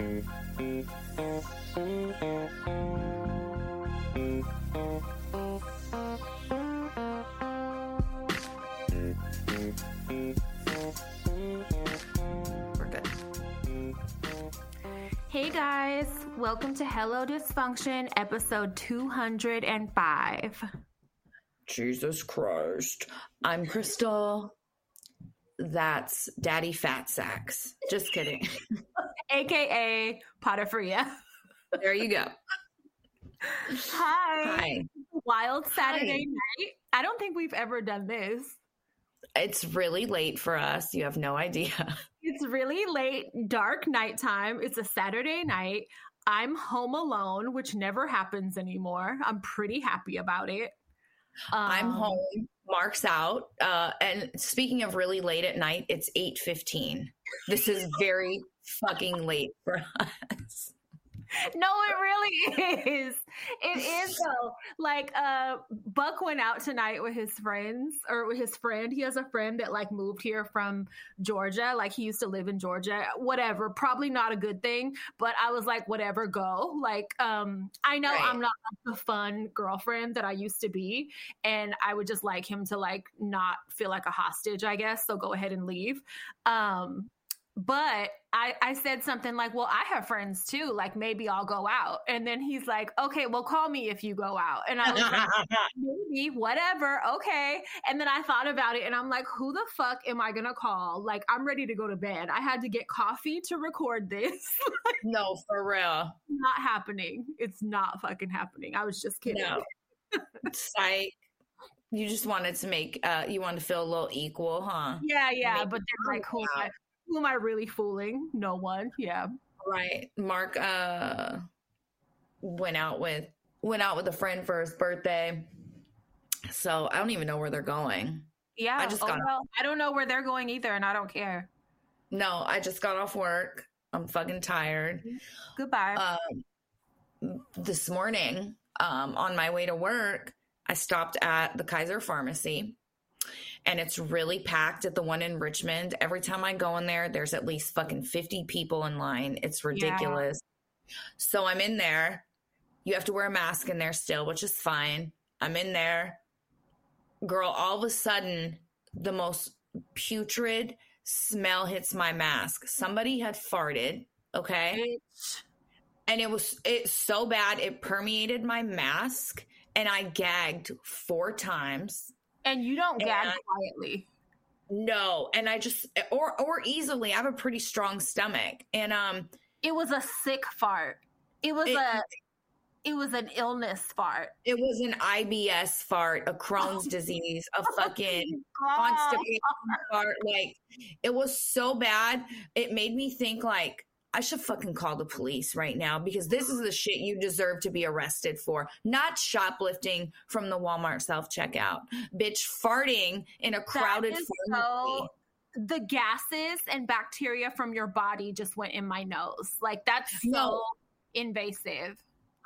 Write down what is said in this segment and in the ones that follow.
Hey guys, welcome to Hello Dysfunction, episode 205. Jesus Christ. I'm Crystal. That's Daddy Fat Sacks. Just kidding. AKA Potafria. There you go. Hi. Hi. Wild Saturday night. I don't think we've ever done this. It's really late for us. You have no idea. It's really late, dark nighttime. It's a Saturday night. I'm home alone, which never happens anymore. I'm pretty happy about it. I'm Um, home. Mark's out. Uh, and speaking of really late at night, it's 8.15. This is very fucking late for us. No, it really is. It is though. Like uh Buck went out tonight with his friends or with his friend. He has a friend that like moved here from Georgia. Like he used to live in Georgia. Whatever. Probably not a good thing, but I was like whatever, go. Like um I know Right. I'm not the fun girlfriend that I used to be and I would just like him to like not feel like a hostage, I guess. So go ahead and leave. Um but I, I said something like, Well, I have friends too. Like, maybe I'll go out. And then he's like, Okay, well, call me if you go out. And I was like, Maybe, whatever. Okay. And then I thought about it and I'm like, Who the fuck am I going to call? Like, I'm ready to go to bed. I had to get coffee to record this. no, for real. not happening. It's not fucking happening. I was just kidding. No. Psych. You just wanted to make, uh, you want to feel a little equal, huh? Yeah, yeah. But then, like, who am, out. I, who am I really fooling? No one. Yeah. Right. Mark uh went out with went out with a friend for his birthday. So I don't even know where they're going. Yeah. I just oh, got- well, I don't know where they're going either, and I don't care. No, I just got off work. I'm fucking tired. Goodbye. Um this morning, um, on my way to work, I stopped at the Kaiser Pharmacy. And it's really packed at the one in Richmond. Every time I go in there, there's at least fucking 50 people in line. It's ridiculous. So I'm in there. You have to wear a mask in there still, which is fine. I'm in there. Girl, all of a sudden, the most putrid smell hits my mask. Somebody had farted, okay? And it was it's so bad it permeated my mask and i gagged four times And you don't gag quietly. no and i just or or easily i have a pretty strong stomach and um It was a sick fart. It was It- a. It was an illness fart. it was an ibs fart a crohn's disease a fucking God. constipation fart like it was so bad it made me think like I should fucking call the police right now because this is the shit you deserve to be arrested for. Not shoplifting from the Walmart self checkout. Bitch farting in a crowded pharmacy. so- The gases and bacteria from your body just went in my nose. Like that's so No. invasive.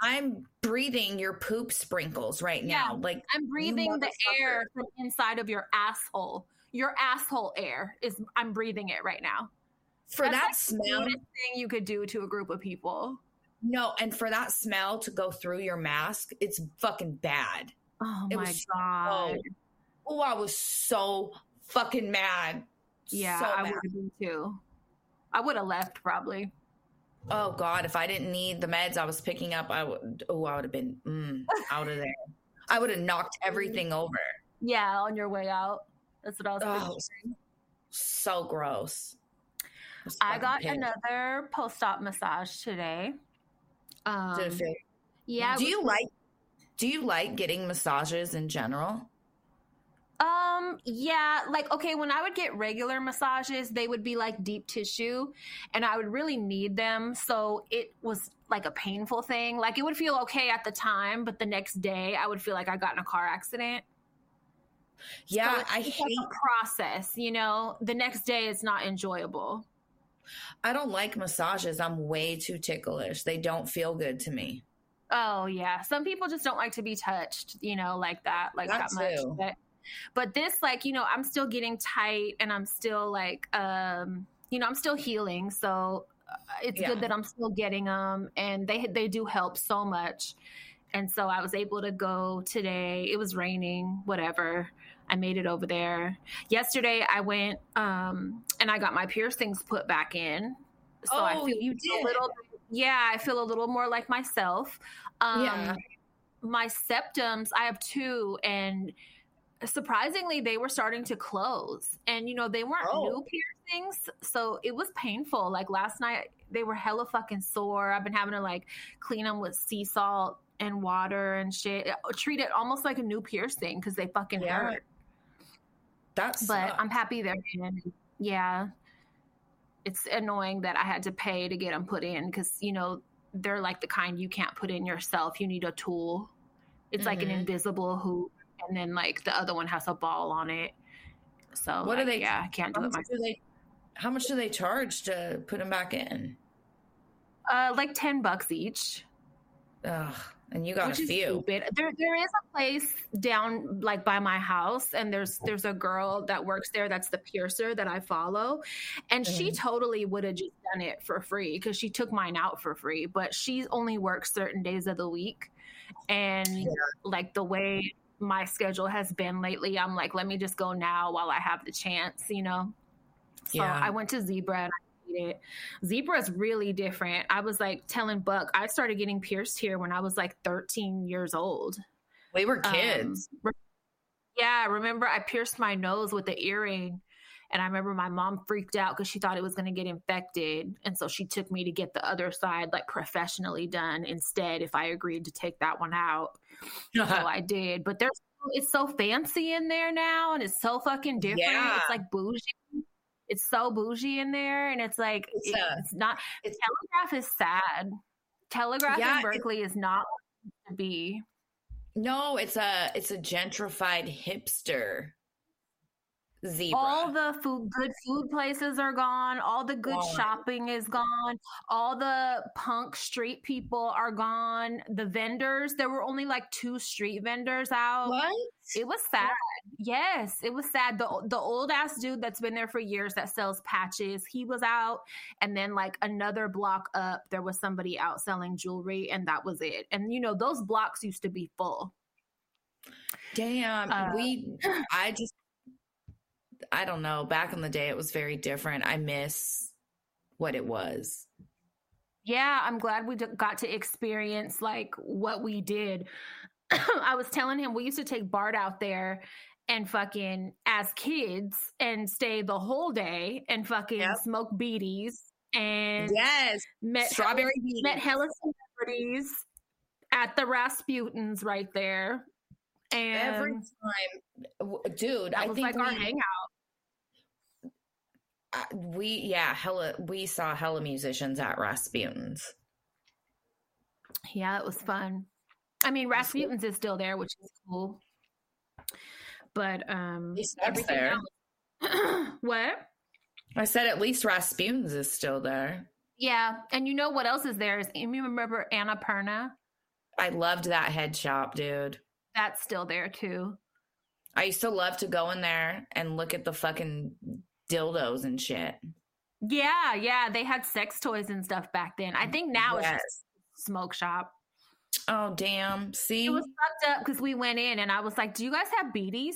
I'm breathing your poop sprinkles right Yeah. now. Like I'm breathing the air from inside of your asshole. Your asshole air is. I'm breathing it right now. For That's that like smell. thing you could do to a group of people. No, and for that smell to go through your mask, it's fucking bad. Oh It my god! Oh, I was so fucking mad. yeah, So I would have been too. I would have left probably. Oh God, if I didn't need the meds I was picking up, I would. Oh, I would have been mm, out of there. I would have knocked everything over. Yeah, on your way out. That's what I was. Oh, so gross. Was I got pissed. another post-op massage today. Um, Did it feel- yeah. do was you like? Do you like getting massages in general? Um, yeah, like okay, when I would get regular massages, they would be like deep tissue and I would really need them. So it was like a painful thing. Like it would feel okay at the time, but the next day I would feel like I got in a car accident. Yeah, So it's, I it's hate. like a process, you know. The next day it's not enjoyable. I don't like massages. I'm way too ticklish. They don't feel good to me. Oh yeah. Some people just don't like to be touched, you know, like that, like That that, much. But, but this, like, you know, I'm still getting tight and I'm still like um, you know, I'm still healing. So it's Yeah. good that I'm still getting them, and they they do help so much. And so I was able to go today. It was raining, whatever. I made it over there. Yesterday I went um, and I got my piercings put back in. So I Oh, feel you a did? little yeah, I feel a little more like myself. Um, Yeah. my septums, I have two, and surprisingly, they were starting to close. And you know, they weren't Oh. new piercings, so it was painful. Like last night, they were hella fucking sore. I've been having to like clean them with sea salt and water and shit. Treat it almost like a new piercing because they fucking Yeah. hurt. That's But I'm happy they're in. Yeah. It's annoying that I had to pay to get them put in because, you know, they're like the kind you can't put in yourself. You need a tool. It's like an Mhm. invisible hoop, and then like the other one has a ball on it. So What are they- Yeah, I can't do it myself. do they how much do they charge to put them back in? Uh, like ten bucks each. Ugh, and you got which a few. stupid. There, there is a place down like by my house, and there's there's a girl that works there. That's the piercer that I follow, and she Mhm. totally would have just done it for free because she took mine out for free. But she only works certain days of the week, and like the way my schedule has been lately, I'm like, let me just go now while I have the chance, you know. So Yeah. I went to Zebra and I it. Zebra is really different. I was like telling Buck, I started getting pierced here when I was like 13 years old. We were Um, kids. re- yeah, remember I pierced my nose with the earring. And I remember my mom freaked out because she thought it was going to get infected. And so she took me to get the other side, like professionally done instead, if I agreed to take that one out. So I did. But there's it's so fancy in there now and it's so fucking different. Yeah. It's like bougie. It's so bougie in there. And it's like It's, it- uh, it's not it's- Telegraph is sad. Telegraph Yeah, in Berkeley is not what it used to be. no, it's a it's a gentrified hipster zebra. All the food, good food places are gone. All the good shopping is gone. All the punk street people are gone. The vendors, there were only like two street vendors out. what? It was sad. Yes, it was sad. The the old ass dude that's been there for years that sells patches, he was out, and then like another block up, there was somebody out selling jewelry, and that was it. And you know those blocks used to be full. Damn, Uh, we. I just. I don't know. Back in the day, it was very different. I miss what it was. Yeah, I'm glad we got to experience like what we did. I was telling him we used to take Bart out there and fucking as kids and stay the whole day and fucking Yep. smoke bidis and Yes, met strawberry met beads. hella celebrities at the Rasputin's right there. And Every time, dude. I was think like our we, hangout. We yeah hella we saw hella musicians at Rasputin's. Yeah, it was fun. I mean. Rasputin's is still there, which is cool. But um everything there. else- what? I said at least Rasputin's is still there. Yeah, and you know what else is there? Is you remember Annapurna? I loved that head shop, dude. That's still there too. I used to love to go in there and look at the fucking dildos and shit. Yeah, yeah, they had sex toys and stuff back then. I think now it's Yes. just a smoke shop. Oh damn! See, It was fucked up because we went in and I was like, "Do you guys have bidis?"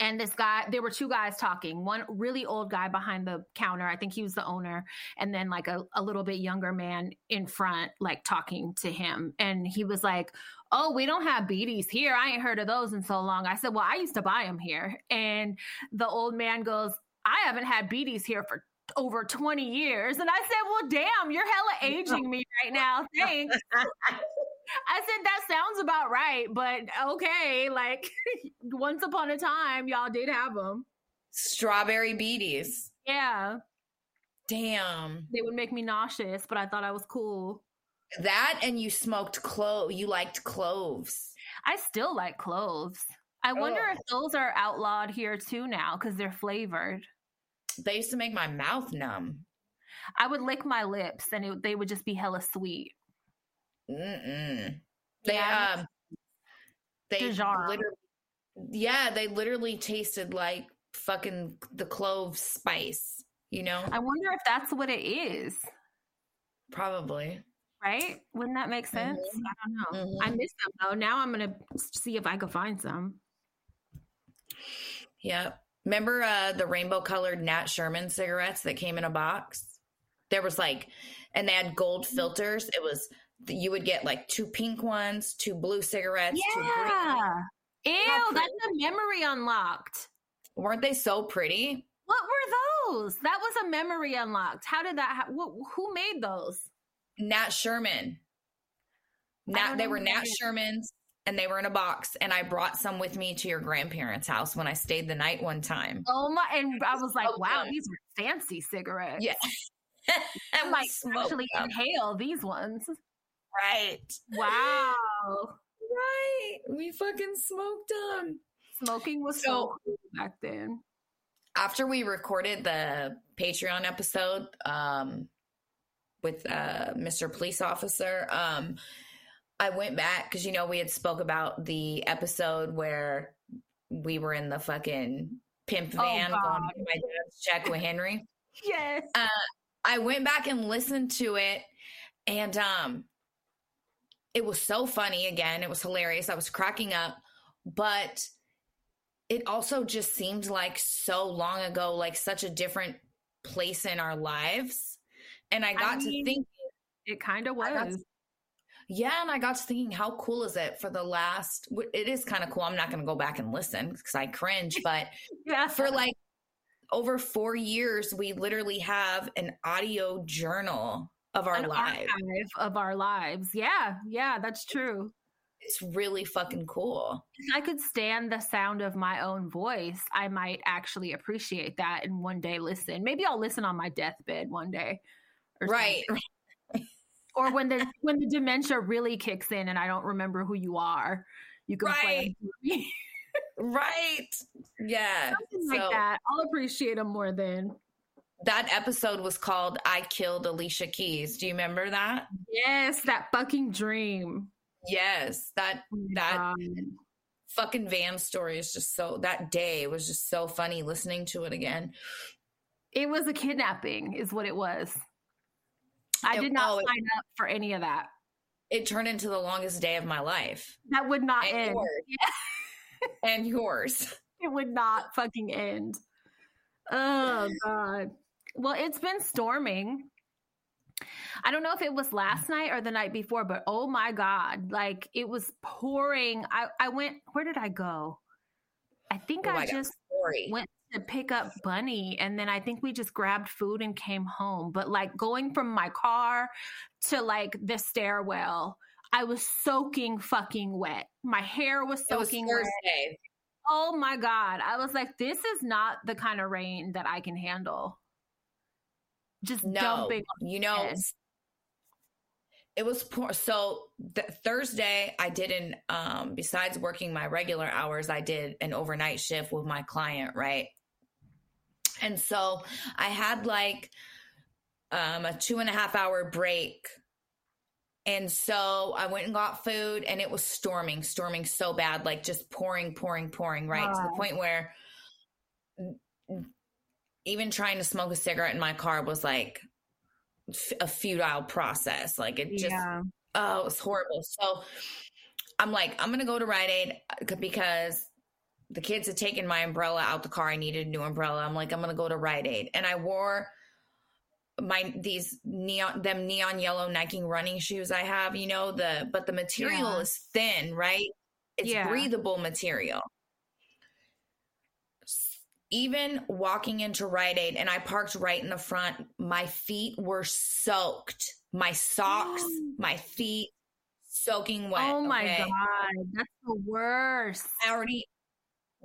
And this guy, there were two guys talking. One really old guy behind the counter, I think he was the owner, and then like a, a little bit younger man in front, like talking to him. And he was like, "Oh, we don't have bidis here. I ain't heard of those in so long." I said, "Well, I used to buy them here." And the old man goes, "I haven't had bidis here for." Over 20 years. And I said, Well, damn, you're hella aging me right now. Thanks. I said that sounds about right, but okay. Like once upon a time, y'all did have them. strawberry bidis. Yeah, Damn. they would make me nauseous, but I thought I was cool. That and you smoked clove. You liked cloves. I still like cloves. I wonder if those are outlawed here too now because they're flavored. They used to make my mouth numb. I would lick my lips and it, they would just be hella sweet. Mm-mm. They Yeah. um. They Dijon. literally, yeah, they literally tasted like fucking the clove spice. You know, I wonder if that's what it is. Probably. Right? Wouldn't that make sense? Mhm. I don't know. Mhm. I miss them though. Now I'm gonna see if I can find some. Yep. Remember uh, the rainbow colored Nat Sherman cigarettes that came in a box? There was like, and they had gold Mm-hmm. filters. It was, you would get like two pink ones, two blue cigarettes, two green. Yeah. Ew, that's a memory unlocked. Weren't they so pretty? What were those? That was a memory unlocked. How did that? Ha- wh- who made those? Nat Sherman. Nat, they were Nat. Shermans and they were in a box. And I brought some with me to your grandparents' house when I stayed the night one time. Oh my! And I was like, Oh, wow, these are fancy cigarettes. Yeah. I and smoked actually them. inhale these ones. Right. Wow, Right. We fucking smoked them. smoking was so, So- cool back then. after we recorded the Patreon episode um, with uh, Mr. Police Officer, um, I went back because you know we had spoke about the episode where we were in the fucking pimp Oh, van going to my dad's check with Henry. Yes. I went back and listened to it, and um, it was so funny. Again, it was hilarious. I was cracking up, but it also just seemed like so long ago, like such a different place in our lives. And I got mean, to think, It kind of I was. Yeah, and I got to thinking, how cool is it for the last? It is kind of cool. I'm not going to go back and listen because I cringe, but Yeah. for like over four years, we literally have an audio journal of our An lives. of our lives. Yeah. Yeah. That's true. It's really fucking cool. If I could stand the sound of my own voice, I might actually appreciate that and one day listen. Maybe I'll listen on my deathbed one day. or Right. Or when the when the dementia really kicks in and I don't remember who you are. You can play. Right. Yeah. Something So like that. I'll appreciate them more then. that episode was called I Killed Alicia Keys. Do you remember that? Yes, that fucking dream. Yes. That Oh That- God. fucking van story is just so that day was just so funny listening to it again. It was a kidnapping, is what it was. I did not sign up for any of that. It turned into the longest day of my life. That would not And end. yours. And yours. It would not fucking end. Oh god. Well, it's been storming. I don't know if it was last night or the night before, but oh my god, like it was pouring. I I went. Where did I go? I think Oh I just went to pick up Bunny and then I think we just grabbed food and came home. But like going from my car to like the stairwell, I was soaking fucking wet. My hair was it was soaking wet. Oh my God. I was like, this is not the kind of rain that I can handle. Just No, dumping. you know, head. it was poor. So th- Thursday, I didn't. um. Besides working my regular hours, I did an overnight shift with my client, right? And so I had like um a two and a half hour break. And so I went and got food, and it was storming, storming so bad, like just pouring, pouring, pouring, right to the point where even trying to smoke a cigarette in my car was like a futile process. Like it just, yeah. oh, it was horrible. So I'm like, I'm gonna go to Rite Aid uh, because the kids had taken my umbrella out the car. I needed a new umbrella. I'm like, I'm gonna go to Rite Aid, and I wore my these neon them neon yellow Nike running shoes I have. You know the but the material Yeah. is thin, right? It's Yeah. breathable material. Even walking into Rite Aid, and I parked right in the front, my feet were soaked. My socks, my feet soaking wet. oh my okay? God. That's the worst. I already,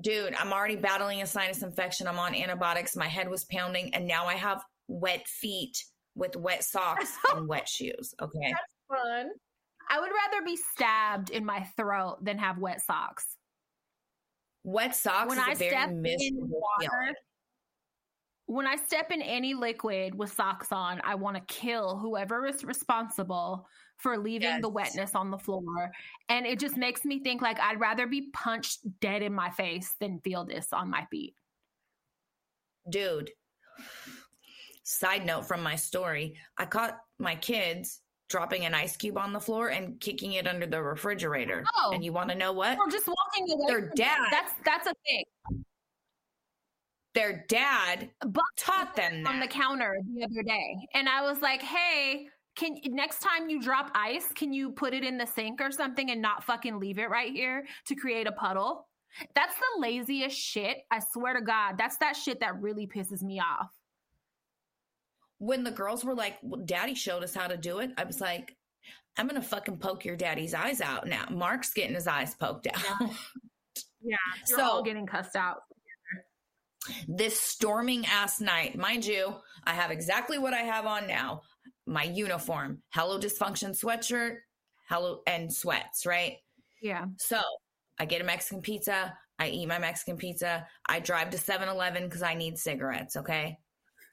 dude, I'm already battling a sinus infection. I'm on antibiotics. My head was pounding, and now I have wet feet with wet socks and wet shoes. Okay. That's fun. I would rather be stabbed in my throat than have wet socks. Wet socks When I step in water, feeling. when I step in any liquid with socks on, I want to kill whoever is responsible for leaving the wetness on the floor. And it just makes me think like I'd rather be punched dead in my face than feel this on my feet. Dude. side note from my story, I caught my kids dropping an ice cube on the floor and kicking it under the refrigerator. Oh. And you want to know what? Or just walking away. Their from it. dad- That's that's a thing. Their dad Buck taught them on the counter the other day, and I was like, "Hey, can next time you drop ice, can you put it in the sink or something and not fucking leave it right here to create a puddle?" That's the laziest shit. I swear to God, that's that shit that really pisses me off. When the girls were like, well, Daddy showed us how to do it, I was like, I'm to fucking poke your daddy's eyes out now. Mark's getting his eyes poked out. Yeah, you're So- all getting cussed out. this storming ass night. Mind you, I have exactly what I have on now my uniform, Hello Dysfunction sweatshirt, Hello, and sweats, right? Yeah, So I get a Mexican pizza. I eat my Mexican pizza. I drive to 7 Eleven because I need cigarettes, okay?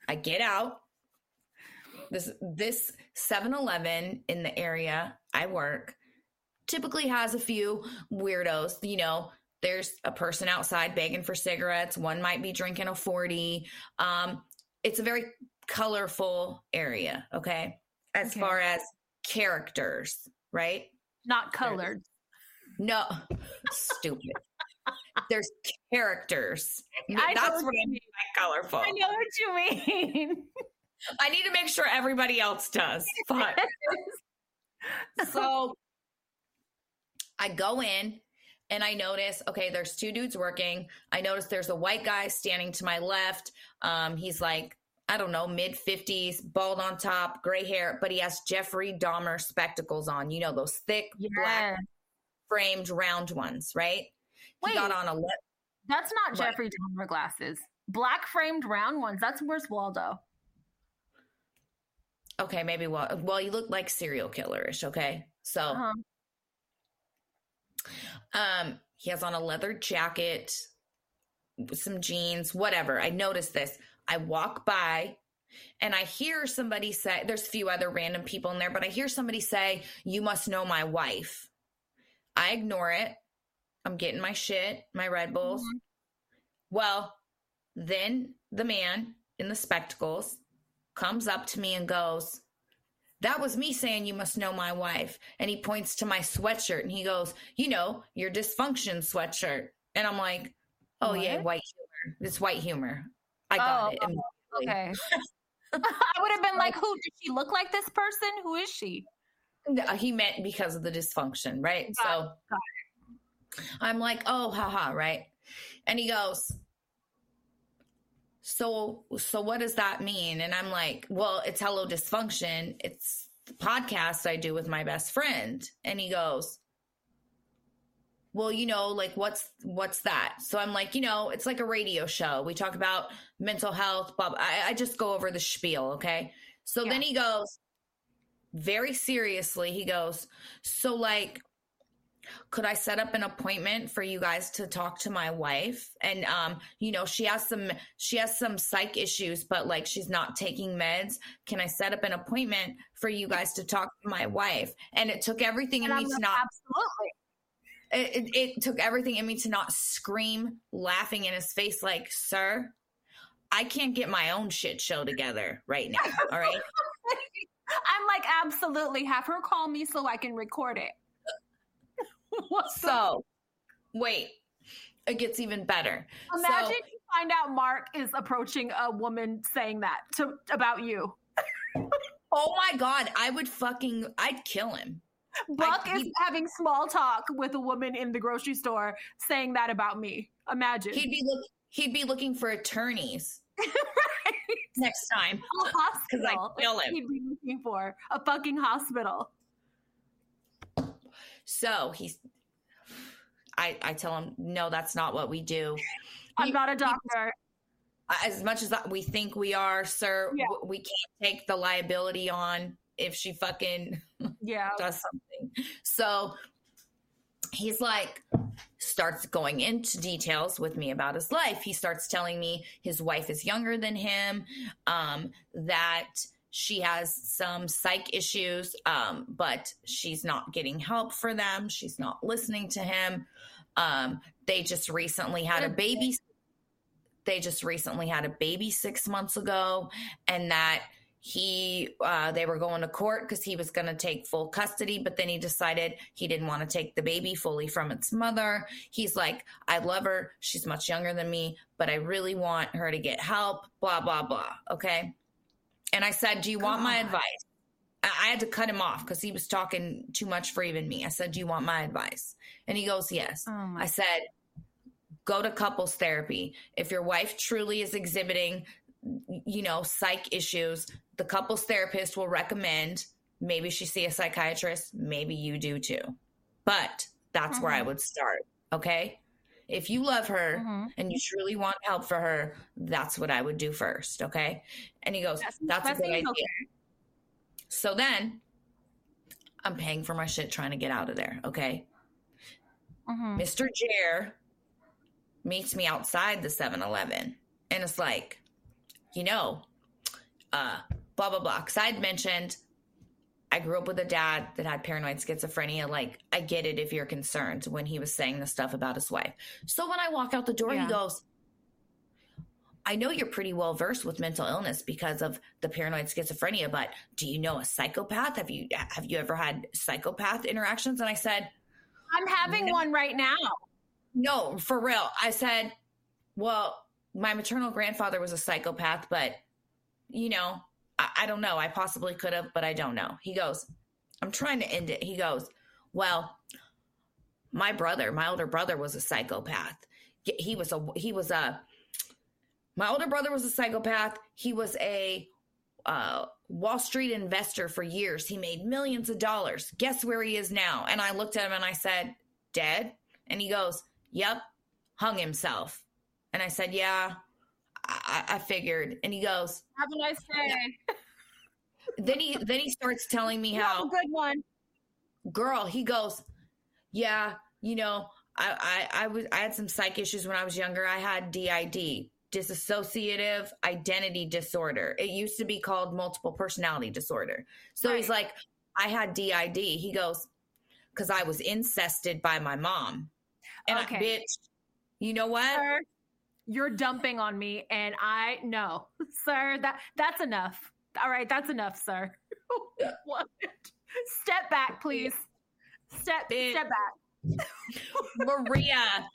I get out. This this 7-Eleven in the area I work typically has a few weirdos, you know, there's a person outside begging for cigarettes, one might be drinking a 40. Um it's a very colorful area, okay? As Okay. far as characters, right? not colored. No, stupid. There's characters. I know That's what what I mean by colorful. I know what you mean. I need to make sure everybody else does. Fuck. so I go in and I notice, okay, there's two dudes working. I notice there's a white guy standing to my left. Um, he's like, I don't know, mid 50s, bald on top, gray hair, but he has Jeffrey Dahmer spectacles on. You know, those thick, black framed round ones, right? Wait. He got on a left. that's not What? Jeffrey Dahmer glasses. Black framed round ones. That's where's Waldo. Okay, maybe well, well, you look like serial killerish. Okay, so Uh-huh. um, he has on a leather jacket, some jeans, whatever. I noticed this. I walk by, and I hear somebody say, "There's a few other random people in there," but I hear somebody say, "You must know my wife." I ignore it. I'm getting my shit, my Red Bulls. Mhm. Well, then the man in the spectacles comes up to me and goes, That was me saying you must know my wife. And he points to my sweatshirt and he goes, You know, your dysfunction sweatshirt. And I'm like, Oh, yeah, white humor. It's white humor. I got Oh, it. oh. Okay. I would have been like, who does she look like this person? Who is she? No, uh, He meant because of the dysfunction, right? Got so I'm like, oh, haha, right? And he goes, so, so what does that mean? And I'm like, well, it's hello dysfunction. It's the podcast I do with my best friend. And he goes, well, you know, like what's what's that? So I'm like, you know, it's like a radio show. We talk about mental health. Blah, blah. I, I just go over the spiel, okay? So then he goes, very seriously, he goes, so like, could I set up an appointment for you guys to talk to my wife? And um, you know, she has some she has some psych issues, but like she's not taking meds. Can I set up an appointment for you guys to talk to my wife? And it took everything in me to not absolutely. It, it, took everything in me to not scream laughing in his face like sir i can't get my own shit show together right now all right I'm like, absolutely. Have her call me so I can record it. so wait it gets even better Imagine so, you find out Mark is approaching a woman saying that to about you. oh my god i would fucking i'd kill him Buck is having small talk with a woman in the grocery store saying that about me. Imagine. he'd be look he'd be looking for attorneys right. next time A hospital. I kill him. He'd be looking for a fucking hospital. so he's i i tell him no that's not what we do I'm He- not a doctor. as much as we think we are, sir, Yeah. we can't take the liability on if she fucking Yeah. does something. So he's like, starts going into details with me about his life. He starts telling me his wife is younger than him, um, that she has some psych issues, um, but she's not getting help for them. She's not listening to him. Um, they just recently had a baby they just recently had a baby six months ago and that he uh, they were going to court because he was going to take full custody but then he decided he didn't want to take the baby fully from its mother he's like i love her she's much younger than me but i really want her to get help blah blah blah okay and i said do you want my advice I I had to cut him off because he was talking too much for even me. I said, Do you want my advice? And he goes, Yes. Oh I said, go to couples therapy. If your wife truly is exhibiting, you know, psych issues, the couples therapist will recommend maybe she see a psychiatrist, maybe you do too. But that's where I Mhm. would start. Okay. If you love her Mhm. and you truly want help for her, that's what I would do first. Okay. And he goes, That's- That's, that a good idea. okay. So then I'm paying for my shit trying to get out of there. Okay. Mhm. Mr. Jer meets me outside the 7 Eleven and it's like, you know, uh, blah, blah, blah. Because I'd mentioned I grew up with a dad that had paranoid schizophrenia. Like, I get it if you're concerned when he was saying the stuff about his wife. So when I walk out the door, Yeah. he goes, I know you're pretty well versed with mental illness because of the paranoid schizophrenia, but do you know a psychopath? Have you have you ever had psychopath interactions? And I said, I'm having No. one right now. no, for real. I said, well, my maternal grandfather was a psychopath, but you know, I, I don't know. I possibly could have, but I don't know. He goes, I'm trying to end it. He goes, well, my brother, my older brother was a psychopath. He- was a, he was a, my older brother was a psychopath. He was a uh, Wall Street investor for years. He made millions of dollars. Guess where he is now? And I looked at him and I said, dead? And he goes, Yep, hung himself. And I said, Yeah, I, I figured. And he goes, Have a nice day. then he then he starts telling me how good one. girl, he goes, Yeah, you know, I, I I was I had some psych issues when I was younger. I had DID, dissociative identity disorder. It used to be called multiple personality disorder. So he's like, I had DID. He goes, because I was incested by my mom. And Okay. I, bitch, you know what? Sir, you're dumping on me, and I no, sir. That that's enough. All right, that's enough, sir. What? Step back, please. Step Bitch. step back. Maria,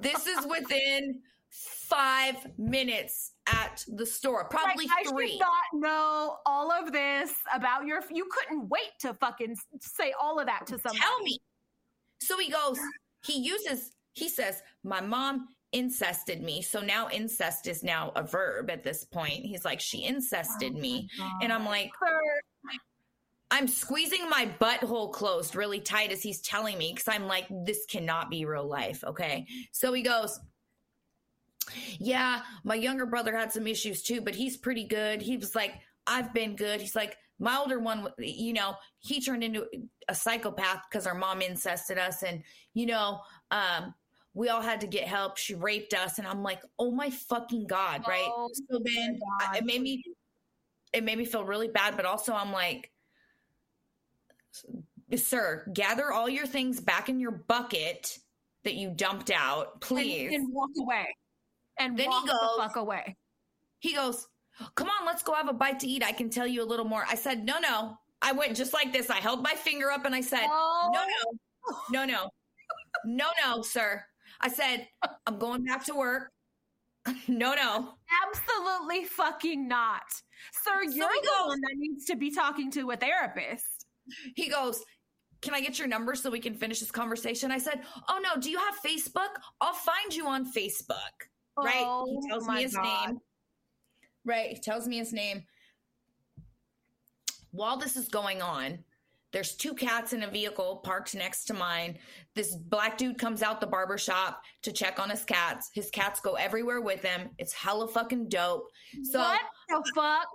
this is within five minutes at the store, probably like, I three. should not know all of this about your. You couldn't wait to fucking say all of that to somebody. Tell me. So he goes, he uses, he says, my mom incested me. So now incest is now a verb at this point. He's like, she incested me. And I'm like, I'm squeezing my butthole closed really tight as he's telling me because I'm like, this cannot be real life. Okay. So he goes, Yeah, my younger brother had some issues too, but he's pretty good. He was like, I've been good. He's like, my older one, you know, he turned into a psychopath because our mom incested us. And, you know, um, we all had to get help. She raped us. And I'm like, oh my fucking God. Right. Oh so then I- it made me, it made me feel really bad. But also I'm like, sir, gather all your things back in your bucket that you dumped out, please. and walk away. And Then he goes- the fuck away. he goes, Come on, let's go have a bite to eat. I can tell you a little more. I said, No, no. I went just like this. I held my finger up and I said, Oh, No, no, no, no, no, no, sir. I said, I'm going back to work. no, no. absolutely fucking not, sir. So You're he the goes- one that needs to be talking to a therapist. He goes, Can I get your number so we can finish this conversation? I said, Oh, no. Do you have Facebook? I'll find you on Facebook. Right? Oh, he tells me his God. name. Right. He tells me his name. While this is going on, there's two cats in a vehicle parked next to mine. This black dude comes out the barber shop to check on his cats. His cats go everywhere with him. It's hella fucking dope. So what the fuck?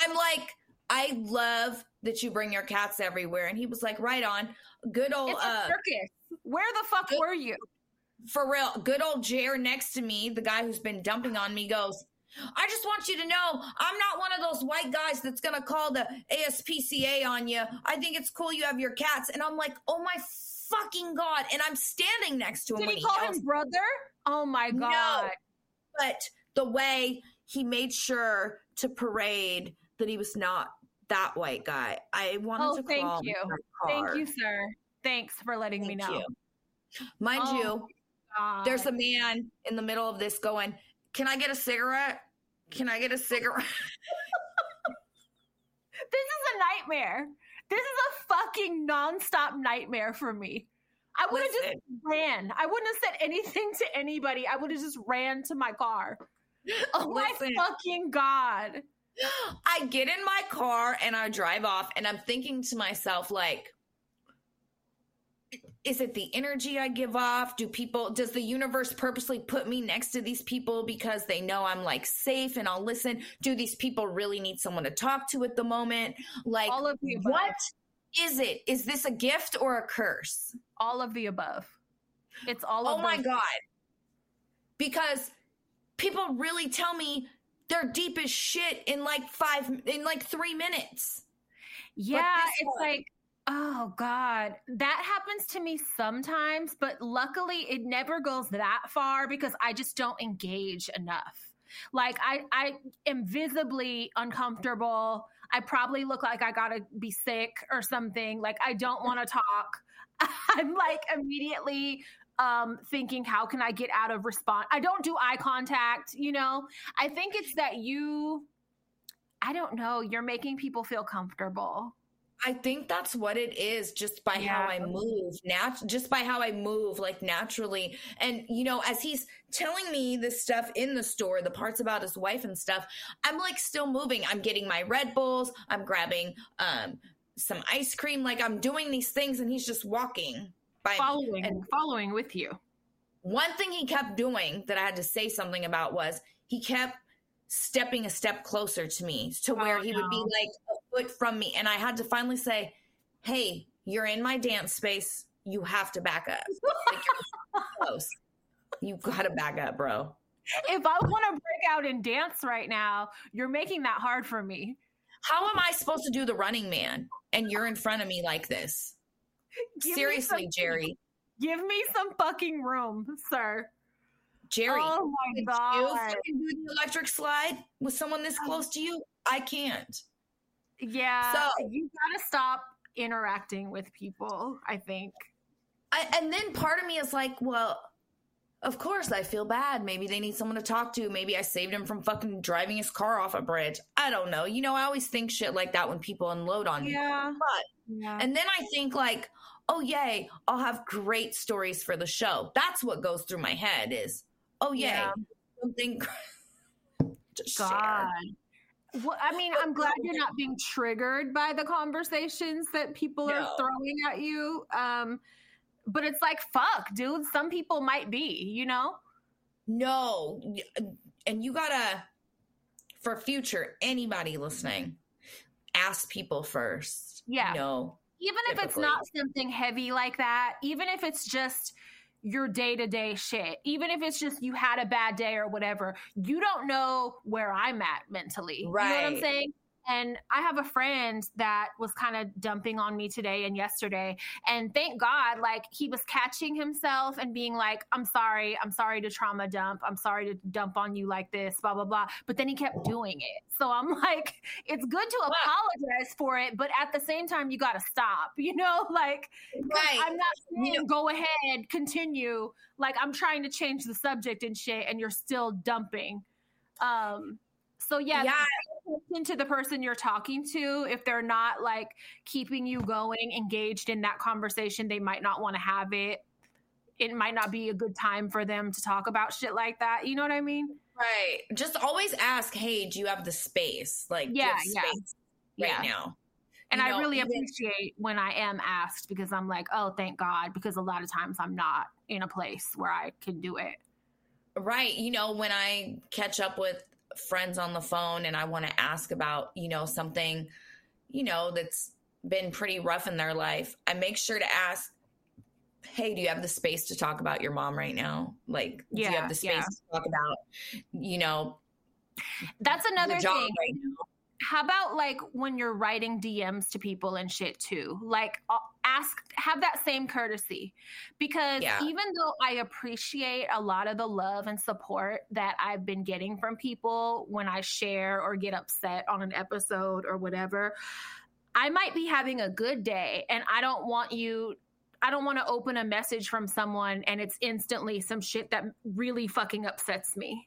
I'm like, I love that you bring your cats everywhere. And he was like, right on. Good old It's a uh circus. Where the fuck good- were you? for real, good old Jer next to me, the guy who's been dumping on me, goes, I just want you to know I'm not one of those white guys that's going to call the ASPCA on you. I think it's cool you have your cats. And I'm like, oh my fucking God. And I'm standing next to him Did he he call yells, him brother? Oh my God. No. but the way he made sure to parade that he was not that white guy. I wanted Oh, to thank you. Thank you, sir. Thanks for letting me know. you. Mind Oh, you, God. there's a man in the middle of this going, Can I get a cigarette? Can I get a cigarette? this is a nightmare. This is a fucking nonstop nightmare for me. I would have just ran. I wouldn't have said anything to anybody. I would have just ran to my car. Oh Listen. my fucking god. I get in my car and I drive off, and I'm thinking to myself, like, is it the energy I give off? Do people, does the universe purposely put me next to these people because they know I'm like safe and I'll listen? Do these people really need someone to talk to at the moment? Like, All of the above. what is it? Is this a gift or a curse? All of the above. It's all Oh of Oh my those- God. Because people really tell me they're deep as shit in like five, in like three minutes. Yeah, it's one- like, oh God, that happens to me sometimes, but luckily it never goes that far because I just don't engage enough. Like I, I am visibly uncomfortable. I probably look like I gotta be sick or something. Like I don't want to talk. I'm like immediately um thinking how can I get out of response? I don't do eye contact, you know. I think it's that you I don't know, you're making people feel comfortable. I think that's what it is just by how I move, nat- just by how I move like naturally. And you know, as he's telling me this stuff in the store, the parts about his wife and stuff, I'm like still moving. I'm getting my Red Bulls, I'm grabbing um some ice cream, like I'm doing these things and he's just walking by. Following And- following with you. One thing he kept doing that I had to say something about was he kept stepping a step closer to me to where Oh, he would be like a foot from me. And I had to finally say, Hey, you're in my dance space. You have to back up. Like you're close. You gotta back up, bro. If I want to break out and dance right now, you're making that hard for me. How am I supposed to do the running man? And you're in front of me like this. Give Seriously, some- Jerry. Give me some fucking room, sir. Jerry. oh my you god. fucking do the electric slide with someone this um, close to you? I can't. Yeah. So- you gotta stop interacting with people, I think. I, and then part of me is like, well, of course I feel bad. Maybe they need someone to talk to. Maybe I saved him from fucking driving his car off a bridge. I don't know. You know, I always think shit like that when people unload on me. Yeah. But Yeah. and then I think like, oh yay, I'll have great stories for the show. That's what goes through my head is, oh yay, Yeah. something share. God. Well, I mean, I'm glad you're not being triggered by the conversations that people are throwing at you. Um, but it's like, fuck, dude. Some people might be, you know? No, and you gotta for future anybody listening, ask people first. Yeah. No. Even if it's not something heavy like that, even if it's just your day to day shit, even if it's just you had a bad day or whatever, you don't know where I'm at mentally. Right. You know what I'm saying? And I have a friend that was kind of dumping on me today and yesterday. And thank God, like he was catching himself and being like, I'm sorry, I'm sorry to trauma dump. I'm sorry to dump on you like this, blah, blah, blah. But then he kept doing it. So I'm like, it's good to apologize for it, but at the same time, you got to stop, you know? Like, Right. I'm not saying You know- go ahead, continue. Like I'm trying to change the subject and shit, and you're still dumping. Um. So yeah, Yeah. attention to the person you're talking to. If they're not like keeping you going, engaged in that conversation, they might not want to have it. It might not be a good time for them to talk about shit like that. You know what I mean? Right. Just always ask, hey, do you have the space? Like, Yeah, yeah. space right now. And You I really appreciate when I am asked because I'm like, oh, thank God, because a lot of times I'm not in a place where I can do it. Right. You know, when I catch up with friends on the phone and I want to ask about, you know, something, you know, that's been pretty rough in their life, I make sure to ask, hey, do you have the space to talk about your mom right now? Like, do you have the space yeah. to talk about, you know, That's another thing. right now? How about like when you're writing DMs to people and shit too? Like ask have that same courtesy because Yeah. even though I appreciate a lot of the love and support that I've been getting from people when I share or get upset on an episode or whatever, I might be having a good day and I don't want you I don't want to open a message from someone and it's instantly some shit that really fucking upsets me.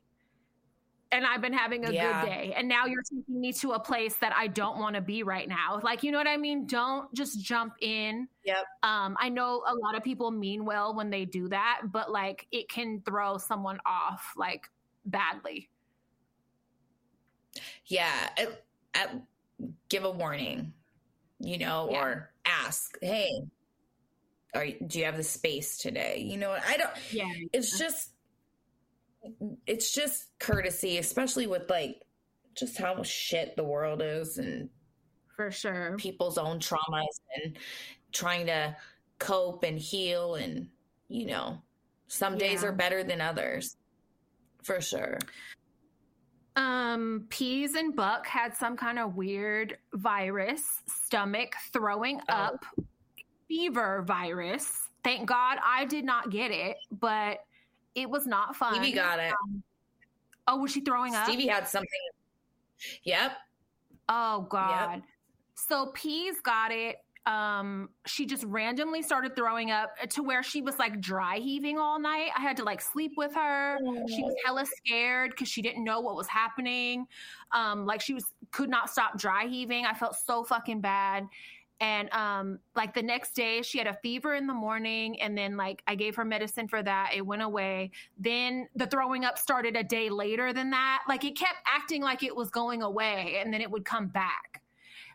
And I've been having a Yeah. good day. And now you're taking me to a place that I don't want to be right now. Like, you know what I mean? Don't just jump in. Yep. Um, I know a lot of people mean well when they do that, but like it can throw someone off like badly. Yeah. give a warning, you know, Yeah. or ask, hey, are, do you have the space today? You know, I don't, Yeah. it's just, it's just courtesy, especially with like just how shit the world is and For sure. people's own traumas and trying to cope and heal. And, you know, some days Yeah. are better than others for sure. Um, Peas and Buck had some kind of weird virus, stomach throwing Oh. up, fever virus. Thank God I did not get it, but it was not fun. Stevie got it. oh, was she throwing up? Stevie had something. Yep. Oh God. So Peas got it. Um, she just randomly started throwing up to where she was like dry heaving all night. I had to like sleep with her. She was hella scared because she didn't know what was happening. Um, like she was could not stop dry heaving. I felt so fucking bad. And um, like the next day, she had a fever in the morning, and then like I gave her medicine for that. It went away. Then the throwing up started a day later than that. Like it kept acting like it was going away, and then it would come back.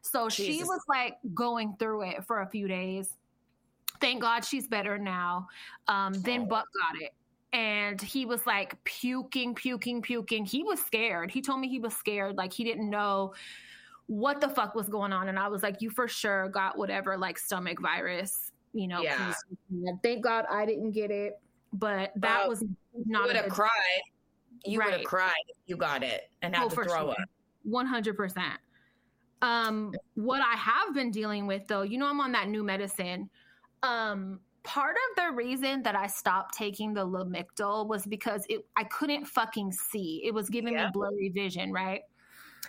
So she was like going through it for a few days. Thank God she's better now. Um, then Oh. Buck got it. And he was like puking, puking, puking. He was scared. He told me he was scared. Like he didn't know what the fuck was going on. And I was like, you for sure got whatever like stomach virus, you know. Yeah. Thank God I didn't get it. But that Well, was You not would a have cried. You would Right. have cried if you got it and had Oh, to for throw sure. up. One hundred percent. Um, what I have been dealing with though, you know, I'm on that new medicine. Um, part of the reason that I stopped taking the Lamictal was because it I couldn't fucking see. It was giving me blurry vision, right?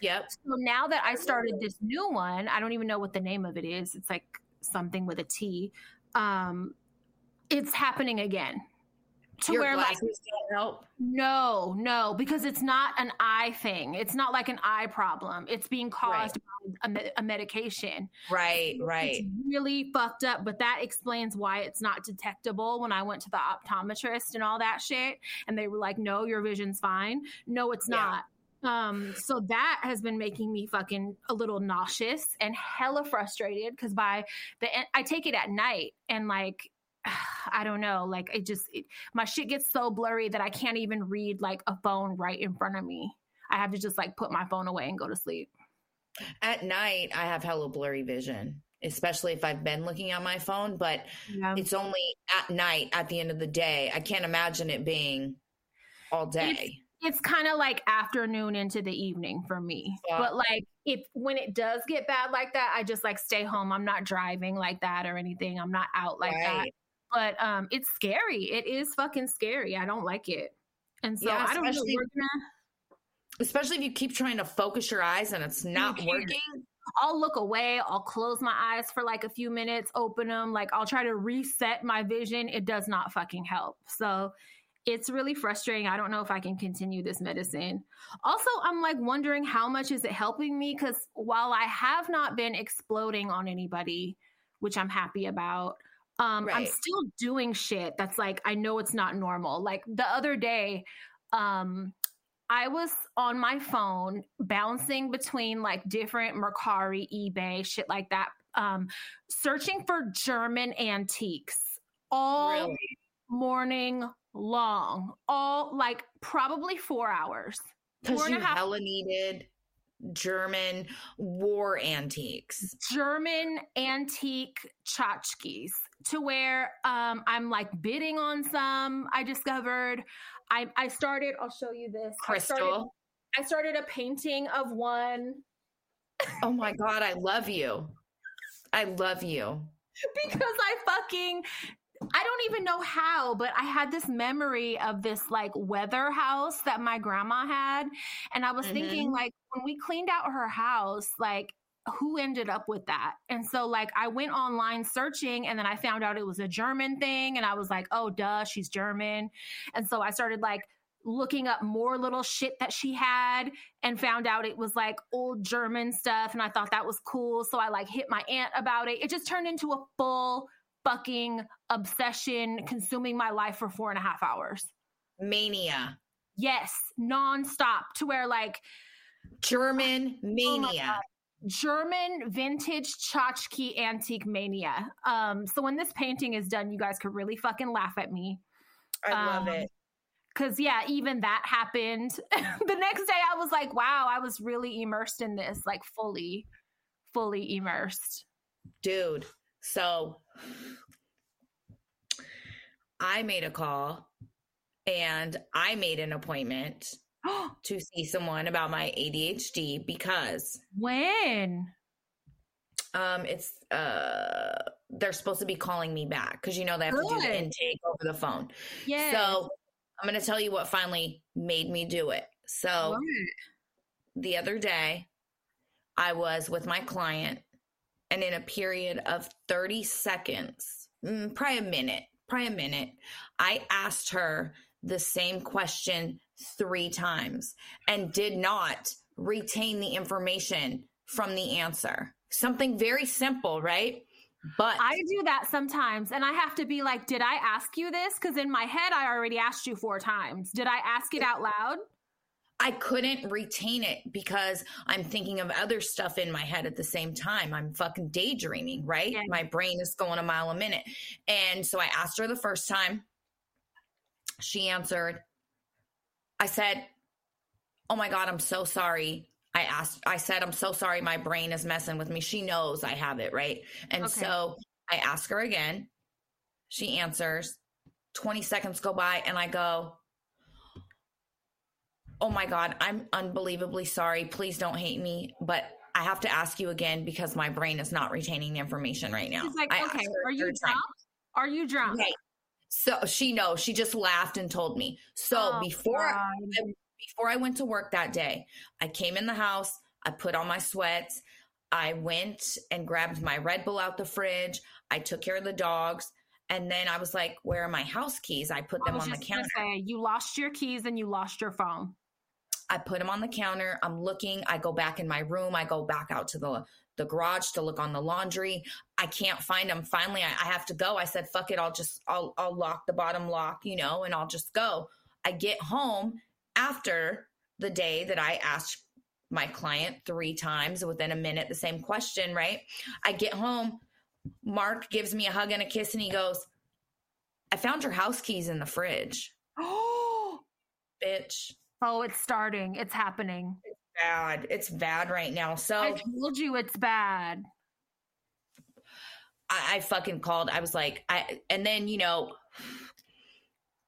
Yep. So now that I started this new one, I don't even know what the name of it is. It's like something with a T. Um, it's happening again. To Your where like glasses don't help. no, no, because it's not an eye thing. It's not like an eye problem. It's being caused by a, me- a medication. Right, right. It's really fucked up, but that explains why it's not detectable when I went to the optometrist and all that shit. And they were like, no, your vision's fine. No, it's Yeah. not. Um, so that has been making me fucking a little nauseous and hella frustrated because by the end, I take it at night and like, I don't know, like it just, it, my shit gets so blurry that I can't even read like a phone right in front of me. I have to just like put my phone away and go to sleep. At night, I have hella blurry vision, especially if I've been looking at my phone, but Yeah. it's only at night at the end of the day. I can't imagine it being all day. it's kind of like afternoon into the evening for me. Yeah. But like if when it does get bad like that, I just like stay home. I'm not driving like that or anything. I'm not out like that. But um it's scary. It is fucking scary. I don't like it. And so Yeah, I don't know. especially- We're gonna Especially if you keep trying to focus your eyes and it's can't. working. I'll look away. I'll close my eyes for like a few minutes, open them. Like I'll try to reset my vision. It does not fucking help. So it's really frustrating. I don't know if I can continue this medicine. Also, I'm like wondering how much is it helping me? Because while I have not been exploding on anybody, which I'm happy about, um, I'm still doing shit that's like I know it's not normal. Like the other day, um, I was on my phone bouncing between like different Mercari, eBay, shit like that, um, searching for German antiques all Really? morning long, all like probably four hours. Because you half- hella needed German war antiques. German antique tchotchkes to where um, I'm like bidding on some. I discovered. I I started. I'll show you this. I started, Crystal. I started a painting of one. Oh my God, I love you. I love you. because I fucking I don't even know how, but I had this memory of this like weather house that my grandma had. And I was mm-hmm. thinking, like, when we cleaned out her house, like, who ended up with that? And so, like, I went online searching and then I found out it was a German thing. And I was like, oh, duh, she's German. And so I started like looking up more little shit that she had and found out it was like old German stuff. And I thought that was cool. So I like hit my aunt about it. It just turned into a full fucking obsession, consuming my life for four and a half hours. Mania. Yes, nonstop to where like German oh mania. Oh German vintage tchotchke antique mania. Um, so when this painting is done, you guys could really fucking laugh at me. I love um, it. Cause yeah, even that happened. the next day I was like, wow, I was really immersed in this, like fully, fully immersed. Dude, so I made a call and I made an appointment to see someone about my ADHD because when um it's uh they're supposed to be calling me back because you know they have Good. to do the intake over the phone. Yeah. So I'm gonna tell you what finally made me do it. So the other day I was with my client and in a period of 30 seconds, mm, probably a minute, probably a minute, I asked her the same question three times and did not retain the information from the answer. Something very simple, right? But I do that sometimes and I have to be like, did I ask you this? Because in my head, I already asked you four times. Did I ask it out loud? I couldn't retain it because I'm thinking of other stuff in my head at the same time. I'm fucking daydreaming, right? Yeah. My brain is going a mile a minute. And so I asked her the first time. She answered. I said, Oh my God, I'm so sorry. I asked, I said, I'm so sorry. My brain is messing with me. She knows I have it, right? And okay. so I ask her again. She answers. 20 seconds go by and I go, oh my God, I'm unbelievably sorry. Please don't hate me. But I have to ask you again because my brain is not retaining the information right now. She's like, I okay, are you drunk? Are you drunk? Okay. So she knows. She just laughed and told me. So oh, before I, before I went to work that day, I came in the house. I put on my sweats. I went and grabbed my Red Bull out the fridge. I took care of the dogs. And then I was like, where are my house keys? I put them I on the counter. Say, you lost your keys and you lost your phone. I put them on the counter. I'm looking. I go back in my room. I go back out to the the garage to look on the laundry. I can't find them. Finally, I, I have to go. I said, "Fuck it. I'll just I'll I'll lock the bottom lock, you know, and I'll just go." I get home after the day that I asked my client three times within a minute the same question. Right? I get home. Mark gives me a hug and a kiss, and he goes, "I found your house keys in the fridge." Oh, bitch. Oh, it's starting. It's happening. It's bad. It's bad right now. So I told you it's bad. I, I fucking called. I was like, I and then you know,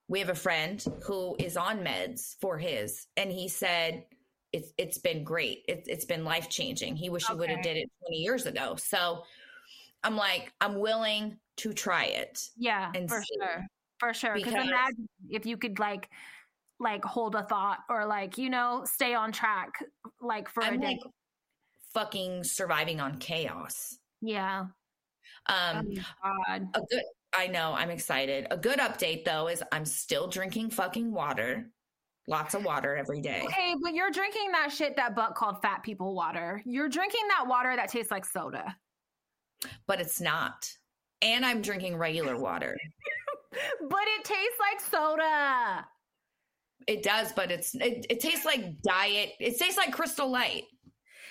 we have a friend who is on meds for his, and he said it's it's been great. It's it's been life changing. He wish okay. he would have did it twenty years ago. So I'm like, I'm willing to try it. Yeah, and for see. sure, for sure. Because imagine if you could like like hold a thought or like you know stay on track like for I'm a day. Like fucking surviving on chaos. Yeah. Um oh a good I know, I'm excited. A good update though is I'm still drinking fucking water. Lots of water every day. Okay, but you're drinking that shit that Buck called fat people water. You're drinking that water that tastes like soda. But it's not. And I'm drinking regular water. but it tastes like soda. It does, but it's it, it tastes like diet. It tastes like Crystal Light.